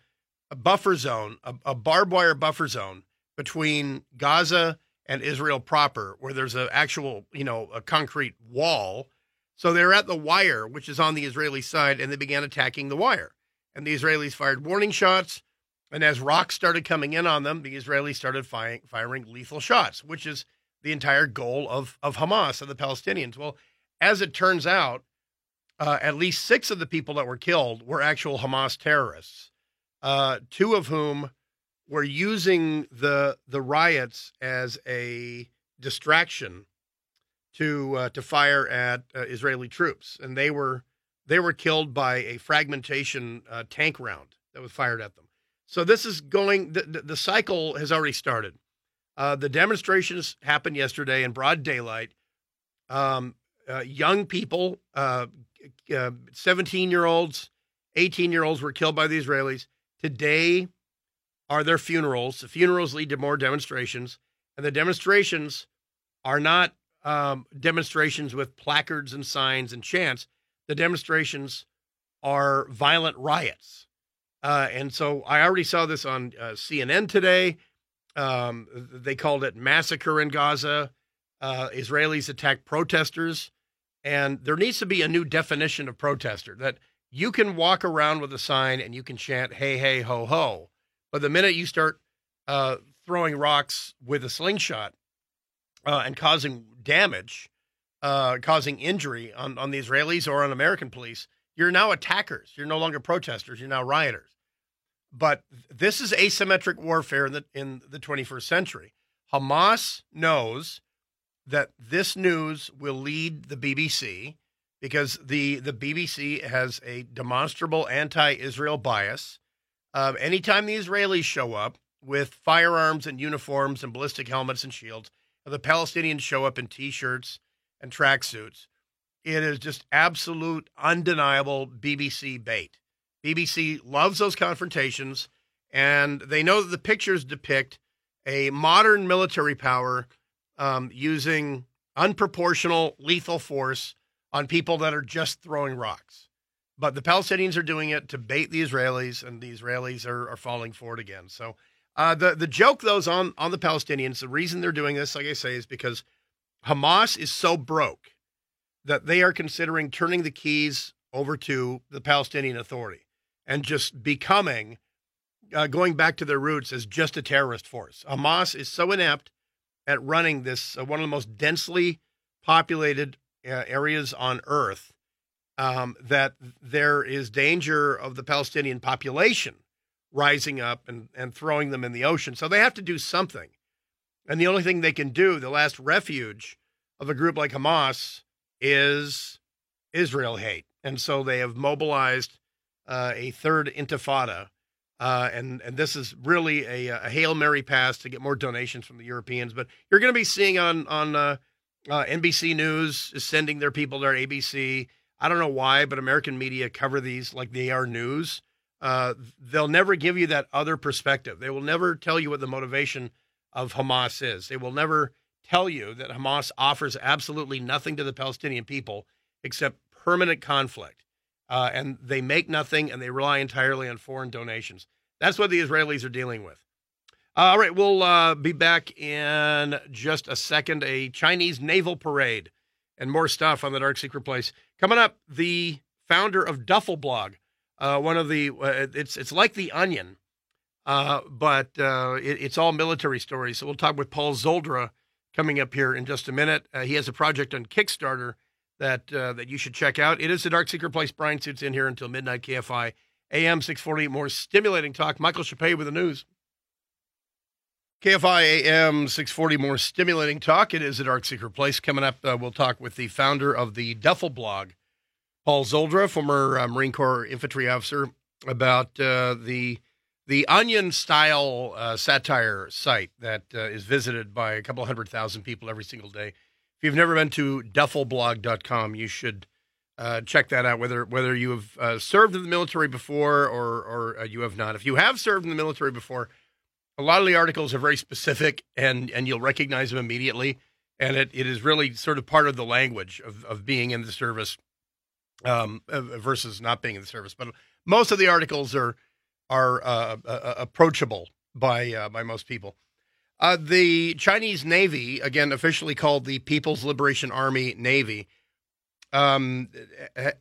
a buffer zone, a, a barbed wire buffer zone between Gaza and Israel proper, where there's an actual, you know, a concrete wall. So they're at the wire, which is on the Israeli side, and they began attacking the wire. And the Israelis fired warning shots. And as rocks started coming in on them, the Israelis started firing, firing lethal shots, which is the entire goal of, of Hamas and the Palestinians. Well, as it turns out, uh, at least six of the people that were killed were actual Hamas terrorists, uh, two of whom were using the the riots as a distraction to uh, to fire at uh, Israeli troops, and they were they were killed by a fragmentation uh, tank round that was fired at them. So this is going. The, the, cycle has already started. Uh, the demonstrations happened yesterday in broad daylight. Um, uh, young people, uh, 17 year olds, 18 year olds were killed by the Israelis. Today are their funerals. The funerals lead to more demonstrations, and the demonstrations are not um, demonstrations with placards and signs and chants. The demonstrations are violent riots. Uh, and so I already saw this on uh, CNN today. Um, they called it massacre in Gaza. Uh, Israelis attacked protesters. And there needs to be a new definition of protester that you can walk around with a sign and you can chant, hey, hey, ho, ho. But the minute you start uh, throwing rocks with a slingshot uh, and causing damage, uh, causing injury on, on the Israelis or on American police, you're now attackers. You're no longer protesters. You're now rioters. But this is asymmetric warfare in the, in the 21st century. Hamas knows that this news will lead the BBC because the, the BBC has a demonstrable anti Israel bias. Uh, anytime the Israelis show up with firearms and uniforms and ballistic helmets and shields, and the Palestinians show up in t shirts and tracksuits, it is just absolute, undeniable BBC bait. BBC loves those confrontations, and they know that the pictures depict a modern military power um, using unproportional lethal force on people that are just throwing rocks. But the Palestinians are doing it to bait the Israelis, and the Israelis are, are falling for it again. So uh, the the joke, though, is on on the Palestinians. The reason they're doing this, like I say, is because Hamas is so broke that they are considering turning the keys over to the Palestinian Authority and just becoming, uh, going back to their roots as just a terrorist force. Hamas is so inept at running this, uh, one of the most densely populated uh, areas on earth, um, that there is danger of the Palestinian population rising up and, and throwing them in the ocean. So they have to do something. And the only thing they can do, the last refuge of a group like Hamas, is Israel hate. And so they have mobilized uh, a third intifada. Uh, and, and this is really a, a, Hail Mary pass to get more donations from the Europeans. But you're going to be seeing on, on uh, uh NBC News is sending their people there, ABC. I don't know why, but American media cover these like they are news. Uh, they'll never give you that other perspective. They will never tell you what the motivation of Hamas is. They will never tell you that Hamas offers absolutely nothing to the Palestinian people except permanent conflict. Uh, and they make nothing and they rely entirely on foreign donations. That's what the Israelis are dealing with. All right, we'll uh, be back in just a second. A Chinese naval parade and more stuff on the Dark Secret Place. Coming up, the founder of Duffel Blog, Uh, one of the uh, it's it's like the Onion, uh, but uh, it, it's all military stories. So we'll talk with Paul Szoldra coming up here in just a minute. Uh, he has a project on Kickstarter that uh, that you should check out. It is the Dark Secret Place. Brian Suits in here until midnight. KFI AM six forty. More stimulating talk. Michael Chappé with the news. KFI AM 640, more stimulating talk. It is the Dark Secret Place. Coming up, uh, we'll talk with the founder of the Duffel blog, Paul Szoldra, former uh, Marine Corps infantry officer, about uh, the the Onion style uh, satire site that uh, is visited by a couple hundred thousand people every single day. If you've never been to duffelblog.com, you should uh, check that out. Whether whether you have uh, served in the military before or or uh, you have not. If you have served in the military before, a lot of the articles are very specific and and you'll recognize them immediately. And it, it is really sort of part of the language of, of being in the service um, uh, versus not being in the service. But most of the articles are are uh, uh, approachable by by most people. Uh, the Chinese Navy, again officially called the People's Liberation Army Navy, um,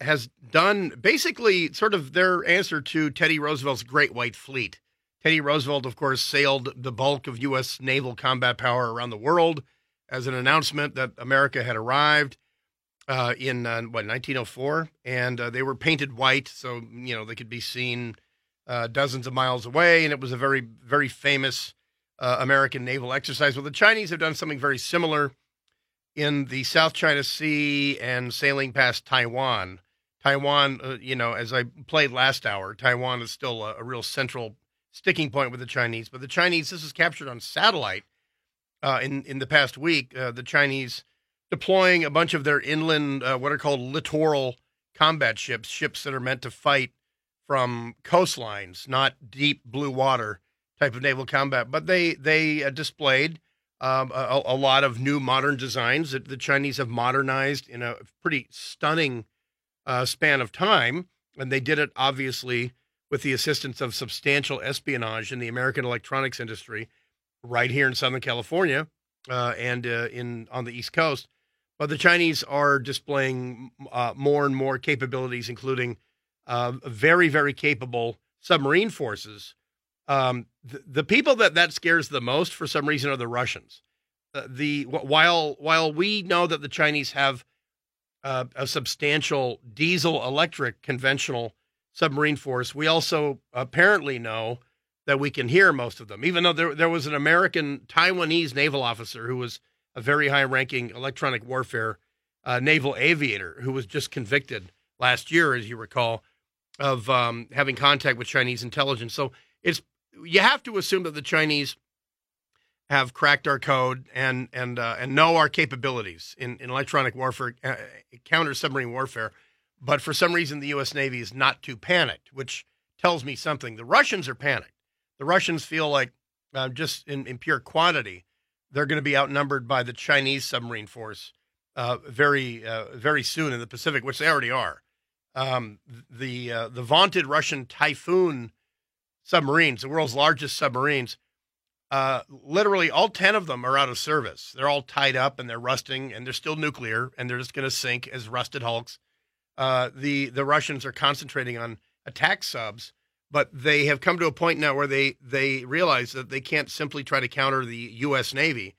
has done basically sort of their answer to Teddy Roosevelt's Great White Fleet. Teddy Roosevelt, of course, sailed the bulk of U.S. naval combat power around the world as an announcement that America had arrived uh, in uh, what 1904, and uh, they were painted white, so you know they could be seen uh, dozens of miles away, and it was a very, very famous uh, American naval exercise. Well, the Chinese have done something very similar in the South China Sea and sailing past Taiwan. Taiwan, uh, you know, as I played last hour, Taiwan is still a, a real central sticking point with the Chinese. But the Chinese, this is captured on satellite uh, in in the past week. Uh, the Chinese deploying a bunch of their inland, uh, what are called littoral combat ships, ships that are meant to fight from coastlines, not deep blue water type of naval combat. But they they uh, displayed um, a, a, lot of new modern designs that the Chinese have modernized in a pretty stunning uh, span of time, and they did it obviously with the assistance of substantial espionage in the American electronics industry, right here in Southern California uh, and uh, in on the East Coast. But the Chinese are displaying uh, more and more capabilities, including uh, very, very capable submarine forces. Um, the, the, people that that scares the most, for some reason, are the Russians. Uh, the while while we know that the Chinese have uh, a substantial diesel electric conventional submarine force. We also apparently know that we can hear most of them, even though there, there was an American Taiwanese naval officer who was a very high ranking electronic warfare uh, naval aviator who was just convicted last year, as you recall, of um, having contact with Chinese intelligence. So it's you have to assume that the Chinese have cracked our code and and uh, and know our capabilities in, in electronic warfare, uh, counter submarine warfare. But for some reason, the U.S. Navy is not too panicked, which tells me something. The Russians are panicked. The Russians feel like, uh, just in, in pure quantity, they're going to be outnumbered by the Chinese submarine force uh, very, uh, very soon in the Pacific, which they already are. Um, the uh, the vaunted Russian Typhoon submarines, the world's largest submarines, uh, literally all ten of them are out of service. They're all tied up and they're rusting, and they're still nuclear, and they're just going to sink as rusted hulks uh, the the Russians are concentrating on attack subs, but they have come to a point now where they they realize that they can't simply try to counter the U.S. Navy,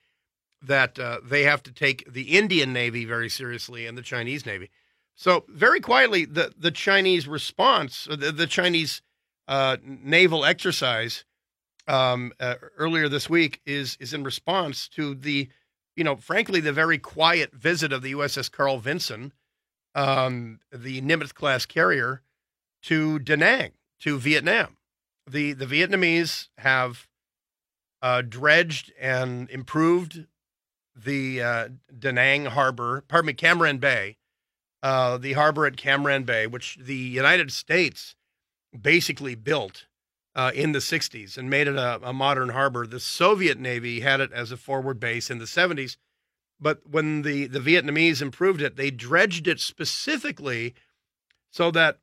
that uh, they have to take the Indian Navy very seriously and the Chinese Navy. So very quietly, the the Chinese response, the, the Chinese uh, naval exercise um, uh, earlier this week is is in response to the, you know, frankly, the very quiet visit of the USS Carl Vinson um, the Nimitz class carrier to Da Nang, to Vietnam. The, the Vietnamese have uh, dredged and improved the uh, Da Nang harbor, pardon me, Cam Ranh Bay, uh, the harbor at Cam Ranh Bay, which the United States basically built uh, in the 60s and made it a, a modern harbor. The Soviet Navy had it as a forward base in the 70s but when the, the Vietnamese improved it, they dredged it specifically so that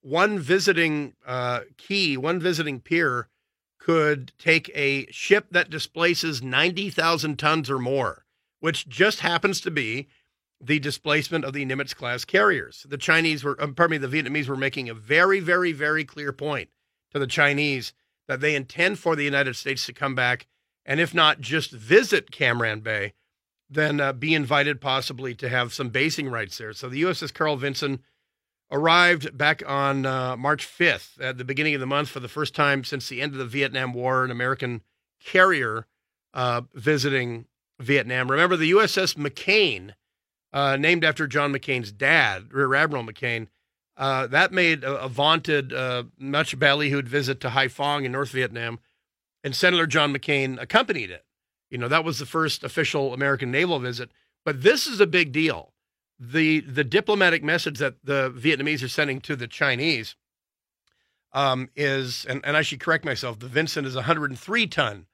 one visiting uh, quay, one visiting pier, could take a ship that displaces 90,000 tons or more, which just happens to be the displacement of the Nimitz class carriers. The Chinese were, um, pardon me, the Vietnamese were making a very, very, very clear point to the Chinese that they intend for the United States to come back and, if not just visit Cam Ranh Bay, then uh, be invited possibly to have some basing rights there. So the USS Carl Vinson arrived back on uh, March 5th at the beginning of the month for the first time since the end of the Vietnam War, an American carrier uh, visiting Vietnam. Remember, the USS McCain, uh, named after John McCain's dad, Rear Admiral McCain, uh, that made a, a vaunted, uh, much ballyhooed visit to Haiphong in North Vietnam, and Senator John McCain accompanied it. You know, that was the first official American naval visit. But this is a big deal. The the diplomatic message that the Vietnamese are sending to the Chinese um, is, and, and I should correct myself, the Vinson is a 103 ton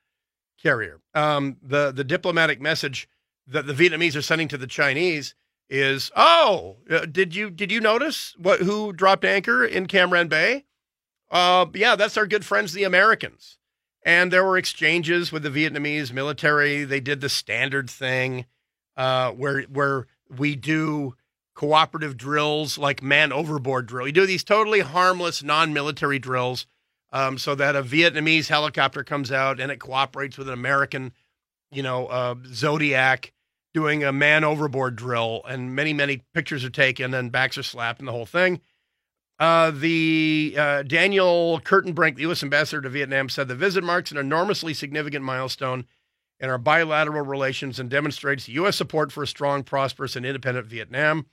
carrier. Um, the the diplomatic message that the Vietnamese are sending to the Chinese is, oh, uh, did you did you notice what who dropped anchor in Cam Ranh Bay? Uh, yeah, that's our good friends, the Americans. And there were exchanges with the Vietnamese military. They did the standard thing uh, where where we do cooperative drills like man overboard drill. You do these totally harmless non-military drills um, so that a Vietnamese helicopter comes out and it cooperates with an American, you know, uh, Zodiac doing a man overboard drill, and many many pictures are taken and backs are slapped and the whole thing. Uh, the uh, Daniel Kritenbrink, the U.S. ambassador to Vietnam, said the visit marks an enormously significant milestone in our bilateral relations and demonstrates U.S. support for a strong, prosperous, and independent Vietnam.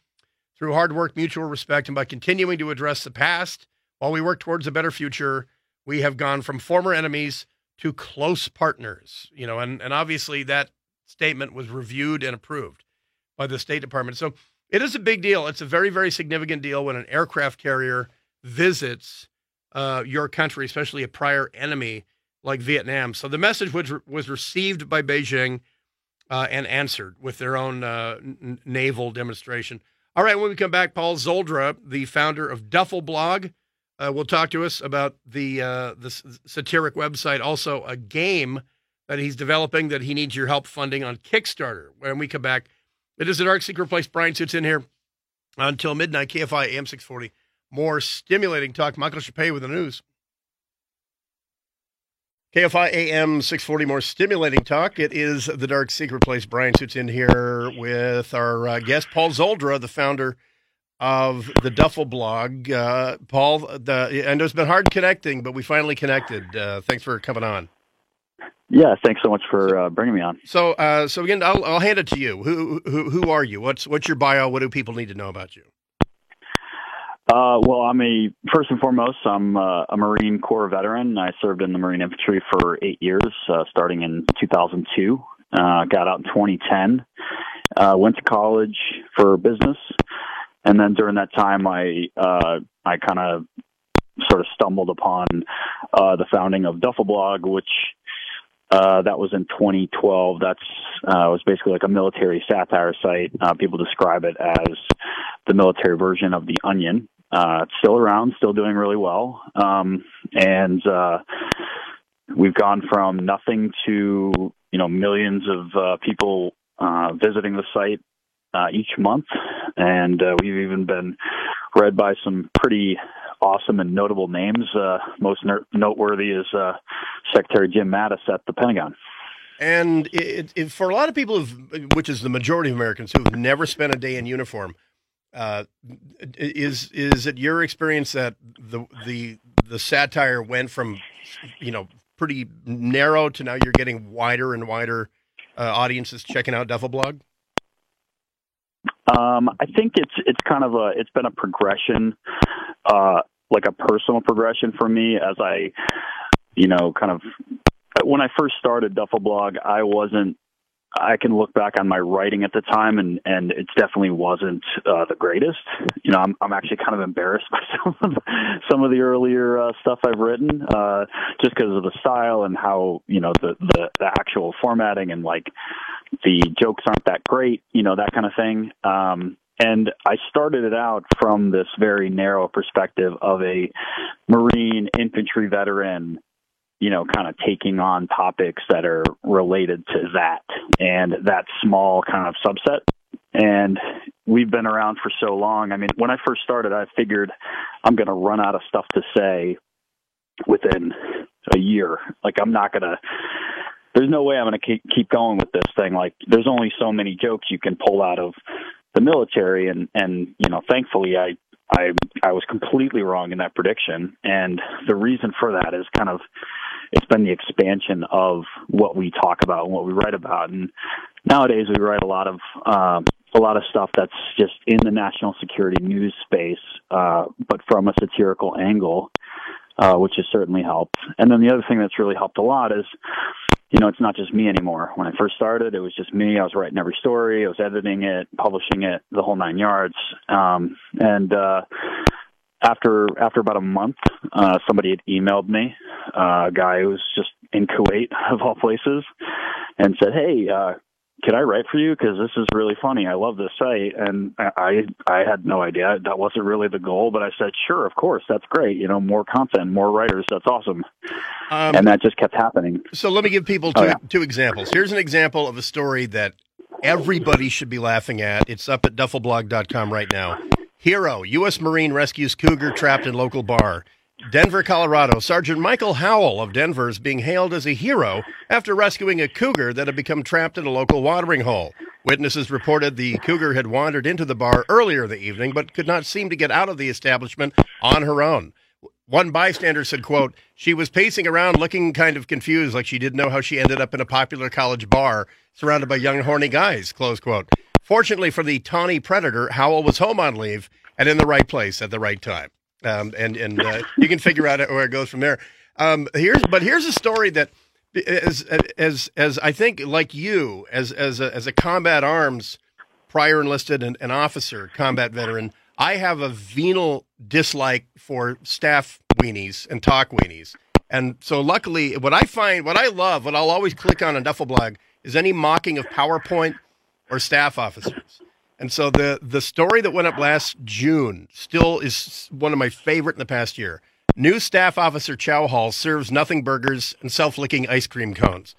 Through hard work, mutual respect, and by continuing to address the past while we work towards a better future, we have gone from former enemies to close partners. You know, and, and obviously that statement was reviewed and approved by the State Department. So it is a big deal. It's a very, very significant deal when an aircraft carrier visits uh, your country, especially a prior enemy like Vietnam. So the message was, was received by Beijing uh, and answered with their own uh, n- naval demonstration. All right, when we come back, Paul Szoldra, the founder of Duffel Blog, uh, will talk to us about the uh, the satiric website, also a game that he's developing that he needs your help funding on Kickstarter. When we come back, it is the dark secret place. Brian Suits in here until midnight. KFI AM six forty. More stimulating talk. Michael Chape with the news. KFI AM 640, more stimulating talk. It is the Dark Secret Place. Brian Suits in here with our uh, guest, Paul Szoldra, the founder of the Duffel blog. Uh, Paul, the, I know it's been hard connecting, but we finally connected. Uh, thanks for coming on. Yeah, thanks so much for uh, bringing me on. So, uh, so again, I'll, I'll hand it to you. Who, who, who are you? What's, what's your bio? What do people need to know about you? Uh, well, I'm a first and foremost, I'm uh, a Marine Corps veteran. I served in the Marine Infantry for eight years, uh, starting in 2002. Uh, got out in 2010. Uh, went to college for business, and then during that time, I uh, I kind of sort of stumbled upon uh, the founding of Duffel Blog, which uh, that was in 2012. That's uh, was basically like a military satire site. Uh, people describe it as the military version of the Onion. Uh, it's still around, still doing really well, um, and uh, we've gone from nothing to you know millions of uh, people uh, visiting the site uh, each month, and uh, we've even been read by some pretty awesome and notable names. Uh, most ner- noteworthy is uh, Secretary Jim Mattis at the Pentagon. And it, it, for a lot of people, which is the majority of Americans who have never spent a day in uniform, uh, is is it your experience that the the the satire went from you know pretty narrow to now you're getting wider and wider uh, audiences checking out Duffel Blog? Um, I think it's it's kind of a it's been a progression, uh, like a personal progression for me as I, you know, kind of when I first started Duffel Blog, I wasn't. I can look back on my writing at the time, and and it definitely wasn't uh, the greatest. You know, I'm I'm actually kind of embarrassed by some of some of the earlier uh, stuff I've written, uh, just because of the style and how you know the, the the actual formatting and like the jokes aren't that great, you know, that kind of thing. Um, and I started it out from this very narrow perspective of a Marine infantry veteran, you know, kind of taking on topics that are related to that and that small kind of subset and we've been around for so long. I mean, when I first started, I figured I'm going to run out of stuff to say within a year. Like I'm not going to. There's no way I'm going to keep going with this thing. Like there's only so many jokes you can pull out of the military, and and you know, thankfully I I I was completely wrong in that prediction, and the reason for that is kind of it's been the expansion of what we talk about and what we write about, and nowadays we write a lot of um, a lot of stuff that's just in the national security news space, uh, but from a satirical angle, uh, which has certainly helped. And then the other thing that's really helped a lot is you know, it's not just me anymore. When I first started, it was just me. I was writing every story, I was editing it, publishing it, the whole nine yards. Um, and uh, after after about a month, uh, somebody had emailed me, uh, a guy who was just in Kuwait of all places, and said, "Hey, uh, can I write for you? Because this is really funny. I love this site." And I I had no idea that wasn't really the goal, but I said, "Sure, of course, that's great. You know, more content, more writers. That's awesome." Um, and that just kept happening. So let me give people two, Oh, yeah. two examples. Here's an example of a story that everybody should be laughing at. It's up at duffelblog.com right now. Hero, U.S. Marine rescues cougar trapped in local bar. Denver, Colorado. Sergeant Michael Howell of Denver is being hailed as a hero after rescuing a cougar that had become trapped in a local watering hole. Witnesses reported the cougar had wandered into the bar earlier in the evening, but could not seem to get out of the establishment on her own. One bystander said, quote, she was pacing around looking kind of confused, like she didn't know how she ended up in a popular college bar surrounded by young, horny guys, close quote. Fortunately for the tawny predator, Howell was home on leave and in the right place at the right time. Um, and and uh, you can figure out where it goes from there. Um, here's but here's a story that as as as I think like you as as a, as a combat arms prior enlisted and an officer combat veteran, I have a venal dislike for staff weenies and talk weenies. And so luckily what I find what I love, what I'll always click on on Duffelblog is any mocking of PowerPoint or staff officers. And so the the story that went up last June still is one of my favorite in the past year. New staff officer Chow Hall serves nothing burgers and self-licking ice cream cones.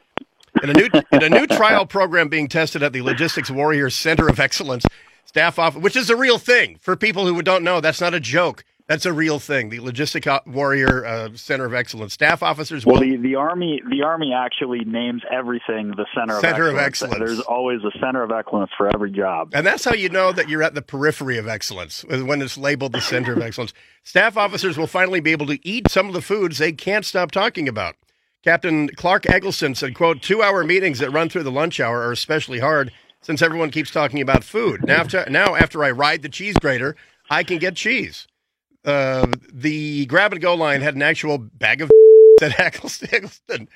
In a new in a new trial program being tested at the Logistics Warrior Center of Excellence, staff off which is a real thing for people who don't know. That's not a joke. That's a real thing. The Logistic Warrior uh, Center of Excellence staff officers. Well, the, the army the army actually names everything the center of Center of excellence. excellence. There's always a center of excellence for every job. And that's how you know that you're at the periphery of excellence when it's labeled the center of excellence. Staff officers will finally be able to eat some of the foods they can't stop talking about. Captain Clark Eggleston said, quote, two hour meetings that run through the lunch hour are especially hard since everyone keeps talking about food. Now after, now, after I ride the cheese grater, I can get cheese. Uh, the grab and go line had an actual bag of said Eggleston.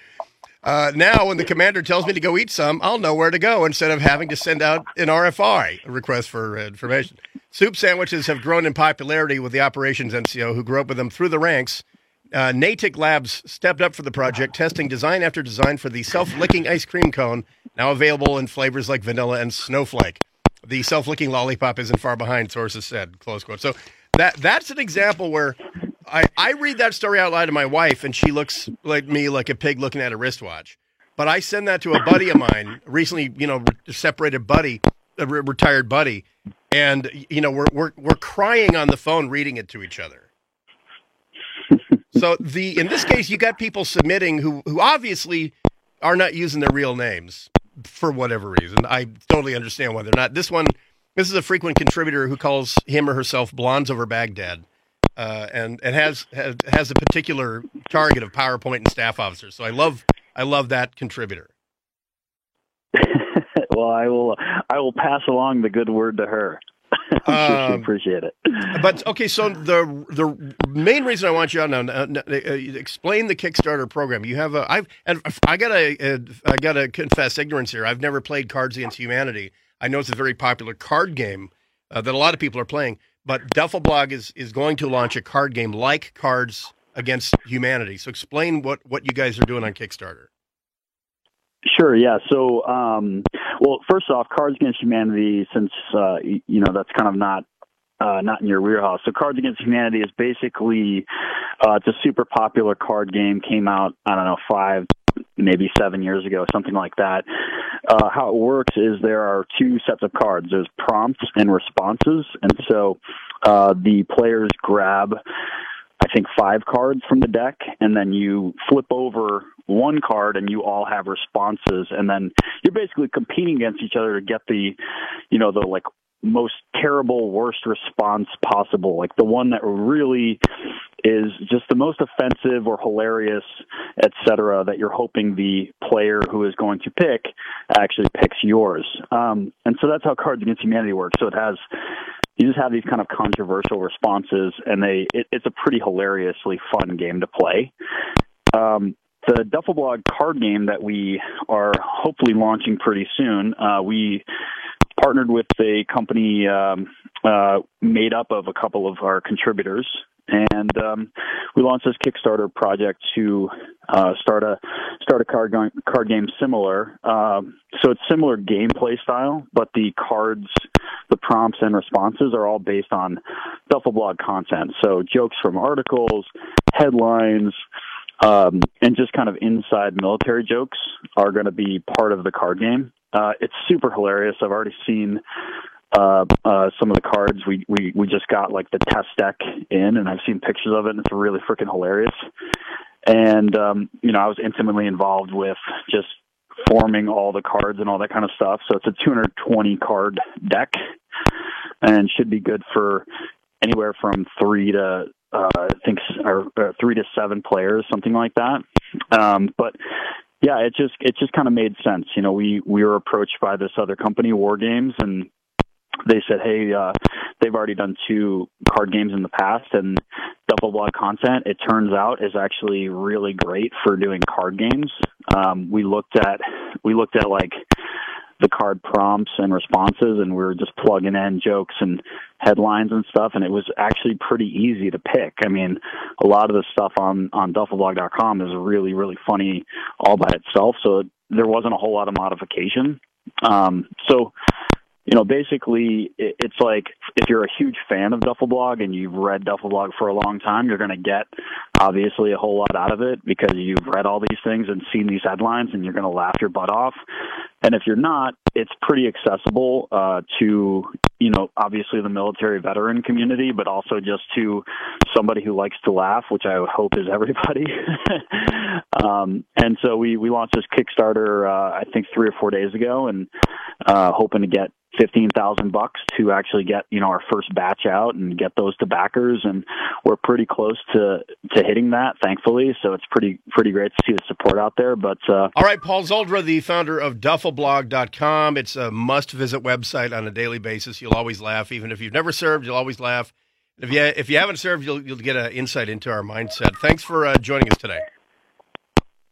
Uh, now, when the commander tells me to go eat some, I'll know where to go instead of having to send out an RFI, a request for information. Soup sandwiches have grown in popularity with the operations NCO who grew up with them through the ranks. Uh, Natick Labs stepped up for the project, testing design after design for the self-licking ice cream cone, now available in flavors like vanilla and snowflake. The self-licking lollipop isn't far behind, sources said. Close quote. So that that's an example where I, I read that story out loud to my wife, and she looks like me, like a pig looking at a wristwatch. But I send that to a buddy of mine, recently, you know, separated buddy, a re- retired buddy, and you know, we're we're we're crying on the phone, reading it to each other. so the in this case, you got people submitting who who obviously are not using their real names for whatever reason. I totally understand why they're not. This one, this is a frequent contributor who calls him or herself Blondes over Baghdad uh, and and has, has has a particular target of PowerPoint and staff officers. So I love I love that contributor. well, I will I will pass along the good word to her. I'm sure she Um, appreciate it. But okay, so the the main reason I want you on now, uh, uh, explain the Kickstarter program. You have a I've and I gotta uh, I gotta confess ignorance here. I've never played Cards Against Humanity. I know it's a very popular card game uh, that a lot of people are playing. But Duffelblog is is going to launch a card game like Cards Against Humanity. So explain what what you guys are doing on Kickstarter. Sure, yeah. So, um, well, first off, Cards Against Humanity, since uh, you know that's kind of not uh, not in your wheelhouse. So, Cards Against Humanity is basically uh, it's a super popular card game. Came out, I don't know, five, maybe seven years ago, something like that. uh, how it works is there are two sets of cards. There's prompts and responses, and so uh, the players grab, I think, five cards from the deck, and then you flip over one card, and you all have responses, and then you're basically competing against each other to get the, you know, the like most terrible, worst response possible, like the one that really is just the most offensive or hilarious, et cetera, That you're hoping the player who is going to pick actually picks yours. Um, and so that's how Cards Against Humanity works. So it has you just have these kind of controversial responses, and they it, it's a pretty hilariously fun game to play. Um, the Duffel Blog card game that we are hopefully launching pretty soon, uh, we partnered with a company um, uh, made up of a couple of our contributors, and um, we launched this Kickstarter project to uh, start a start a card game, card game similar. Um, so it's similar gameplay style, but the cards, the prompts and responses are all based on Duffel blog content. So jokes from articles, headlines. Um, and just kind of inside military jokes are going to be part of the card game. Uh, it's super hilarious. I've already seen uh, uh, some of the cards. We, we we just got like the test deck in, and I've seen pictures of it, and it's really freaking hilarious. And um, you know, I was intimately involved with just forming all the cards and all that kind of stuff. So it's a 220 card deck, and should be good for anywhere from three to uh, I think or, or three to seven players, something like that. Um, but yeah, it just it just kind of made sense. You know, we we were approached by this other company, War Games, and they said, hey, uh, they've already done two card games in the past, and Duffel Blog content, it turns out, is actually really great for doing card games. Um, we looked at we looked at like the card prompts and responses, and we were just plugging in jokes and headlines and stuff, and it was actually pretty easy to pick. I mean, a lot of the stuff on on duffelblog.com is really really funny all by itself, so there wasn't a whole lot of modification. Um, so you know, basically, it's like if you're a huge fan of Duffelblog and you've read Duffelblog for a long time, you're going to get obviously a whole lot out of it because you've read all these things and seen these headlines, and you're going to laugh your butt off. And if you're not, it's pretty accessible uh, to, you know, obviously the military veteran community, but also just to somebody who likes to laugh, which I hope is everybody. um, and so we we launched this Kickstarter, uh, I think three or four days ago, and uh, hoping to get fifteen thousand bucks to actually get you know our first batch out and get those to backers, and we're pretty close to to hitting that, thankfully. So it's pretty pretty great to see the support out there. But uh, all right, Paul Szoldra, the founder of DuffelBlog.com. It's a must visit website on a daily basis. You'll always laugh, even if you've never served. You'll always laugh. If you if you haven't served, you'll you'll get an insight into our mindset. Thanks for uh, joining us today.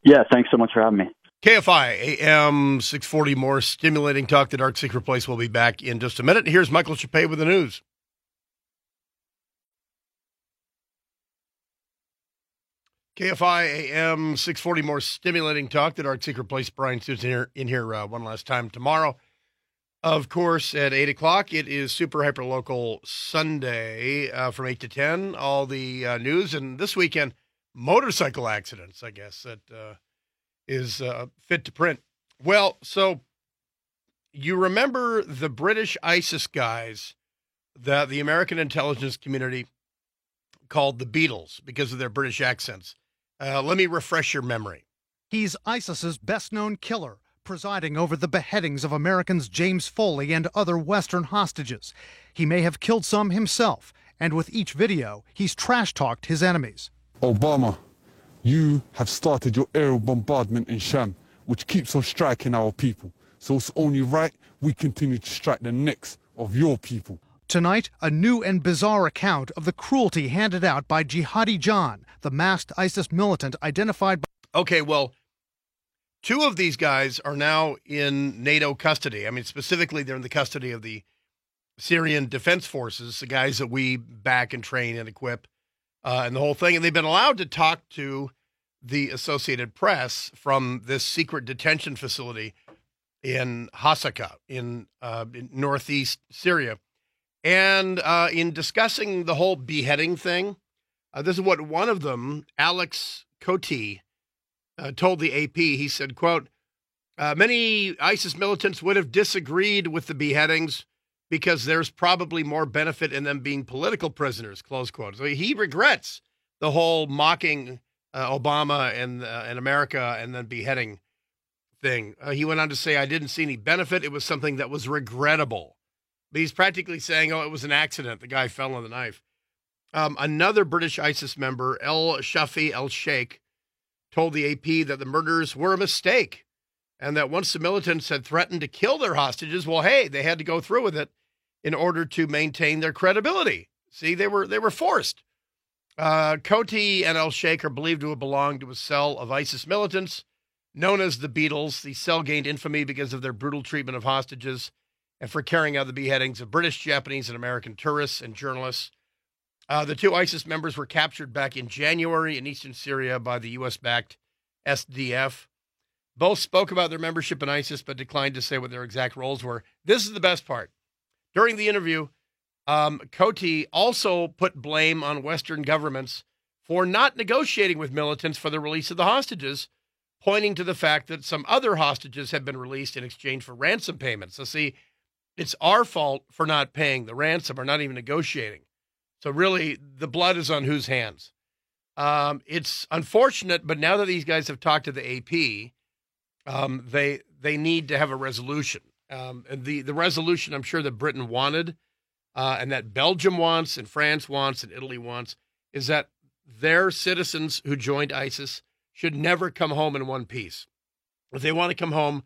Yeah, thanks so much for having me. KFI AM 640, more stimulating talk. The Dark Secret Place will be back in just a minute. Here's Michael Shappee with the news. KFI AM 640, more stimulating talk. The Dark Secret Place. Brian Suits in here, in here uh, one last time tomorrow. Of course, at 8 o'clock, it is Super Hyper Local Sunday uh, from 8 to 10. All the uh, news. And this weekend, motorcycle accidents, I guess, that uh, is uh, fit to print. Well, so you remember the British ISIS guys that the American intelligence community called the Beatles because of their British accents. Uh, let me refresh your memory. He's ISIS's best known killer, presiding over the beheadings of Americans James Foley and other Western hostages. He may have killed some himself, and with each video, he's trash talked his enemies. Obama, you have started your aerial bombardment in Sham, which keeps on striking our people. So it's only right we continue to strike the necks of your people. Tonight, a new and bizarre account of the cruelty handed out by Jihadi John, the masked ISIS militant identified by. Okay, well, two of these guys are now in NATO custody. I mean, specifically, they're in the custody of the Syrian Defense Forces, the guys that we back and train and equip, uh, and the whole thing. And they've been allowed to talk to the Associated Press from this secret detention facility in Hasaka in, uh, in northeast Syria. And uh, in discussing the whole beheading thing, uh, this is what one of them, Alex Kotey, uh, told the AP. He said, "quote Uh, many ISIS militants would have disagreed with the beheadings because there's probably more benefit in them being political prisoners. Close quote. So he regrets the whole mocking uh, Obama and uh, and America and then beheading thing. Uh, he went on to say, "I didn't see any benefit. It was something that was regrettable." But he's practically saying, "Oh, it was an accident. The guy fell on the knife." Um, another British ISIS member, El Shafee El Sheikh, told the AP that the murders were a mistake and that once the militants had threatened to kill their hostages, well, hey, they had to go through with it in order to maintain their credibility. See, they were they were forced. Uh, Kotey and El Sheikh are believed to have belonged to a cell of ISIS militants known as the Beatles. The cell gained infamy because of their brutal treatment of hostages and for carrying out the beheadings of British, Japanese, and American tourists and journalists. Uh, the two ISIS members were captured back in January in eastern Syria by the U.S. backed SDF. Both spoke about their membership in ISIS, but declined to say what their exact roles were. This is the best part. During the interview, um, also put blame on Western governments for not negotiating with militants for the release of the hostages, pointing to the fact that some other hostages had been released in exchange for ransom payments. So, see, it's our fault for not paying the ransom or not even negotiating. So, really, the blood is on whose hands? Um, it's unfortunate, but now that these guys have talked to the AP, um, they they need to have a resolution. Um, and the the resolution I'm sure that Britain wanted, uh, and that Belgium wants, and France wants, and Italy wants, is that their citizens who joined ISIS should never come home in one piece. If they want to come home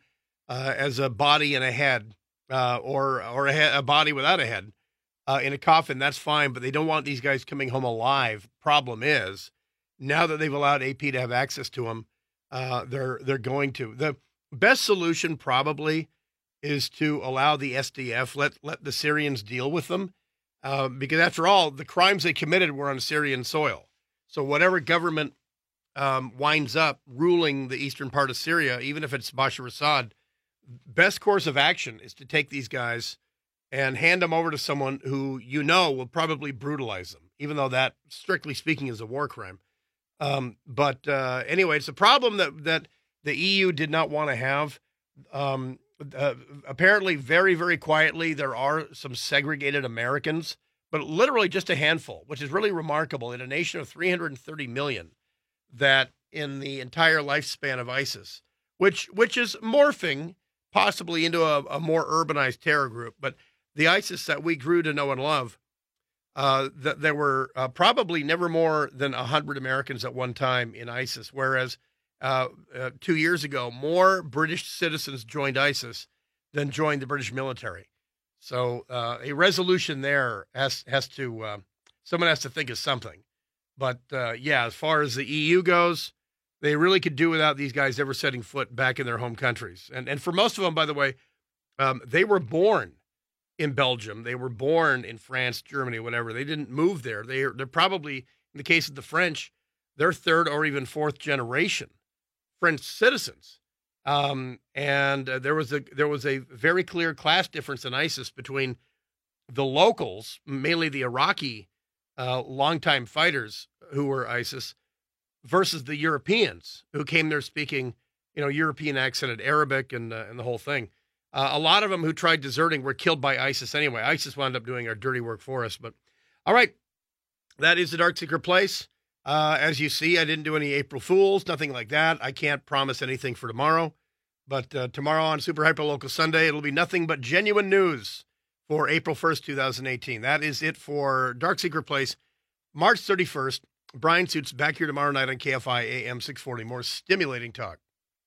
uh, as a body and a head, uh, or or a, head, a, body without a head uh, in a coffin, that's fine. But they don't want these guys coming home alive. Problem is, now that they've allowed AP to have access to them, uh, they're they're going to. The best solution probably is to allow the SDF let let the Syrians deal with them, uh, because after all, the crimes they committed were on Syrian soil. So whatever government um, winds up ruling the eastern part of Syria, even if it's Bashar Assad, best course of action is to take these guys and hand them over to someone who you know will probably brutalize them, even though that, strictly speaking, is a war crime. Um, but uh, anyway, it's a problem that that the EU did not want to have. Um, uh, apparently, very very quietly, there are some segregated Americans, but literally just a handful, which is really remarkable in a nation of 330 million. That in the entire lifespan of ISIS, which which is morphing possibly into a, a more urbanized terror group, but the ISIS that we grew to know and love uh, that there were uh, probably never more than 100 Americans at one time in ISIS, whereas uh, uh, two years ago, more British citizens joined ISIS than joined the British military. So uh, a resolution there has has to uh, someone has to think of something. But yeah, as far as the EU goes, they really could do without these guys ever setting foot back in their home countries. And and for most of them, by the way, um, they were born in Belgium. They were born in France, Germany, whatever. They didn't move there. They they're probably, in the case of the French, they're third or even fourth generation French citizens. Um, and uh, there was a there was a very clear class difference in ISIS between the locals, mainly the Iraqi uh, longtime fighters who were ISIS, versus the Europeans who came there speaking, you know, European accented Arabic and uh, and the whole thing. Uh, a lot of them who tried deserting were killed by ISIS anyway. ISIS wound up doing our dirty work for us. But all right, that is the Dark Secret Place. Uh, as you see, I didn't do any April Fools, nothing like that. I can't promise anything for tomorrow. But uh, tomorrow on Super Hyper Local Sunday, it'll be nothing but genuine news for April 1st, 2018. That is it for Dark Secret Place, March 31st. Brian Suits back here tomorrow night on KFI AM 640. More stimulating talk.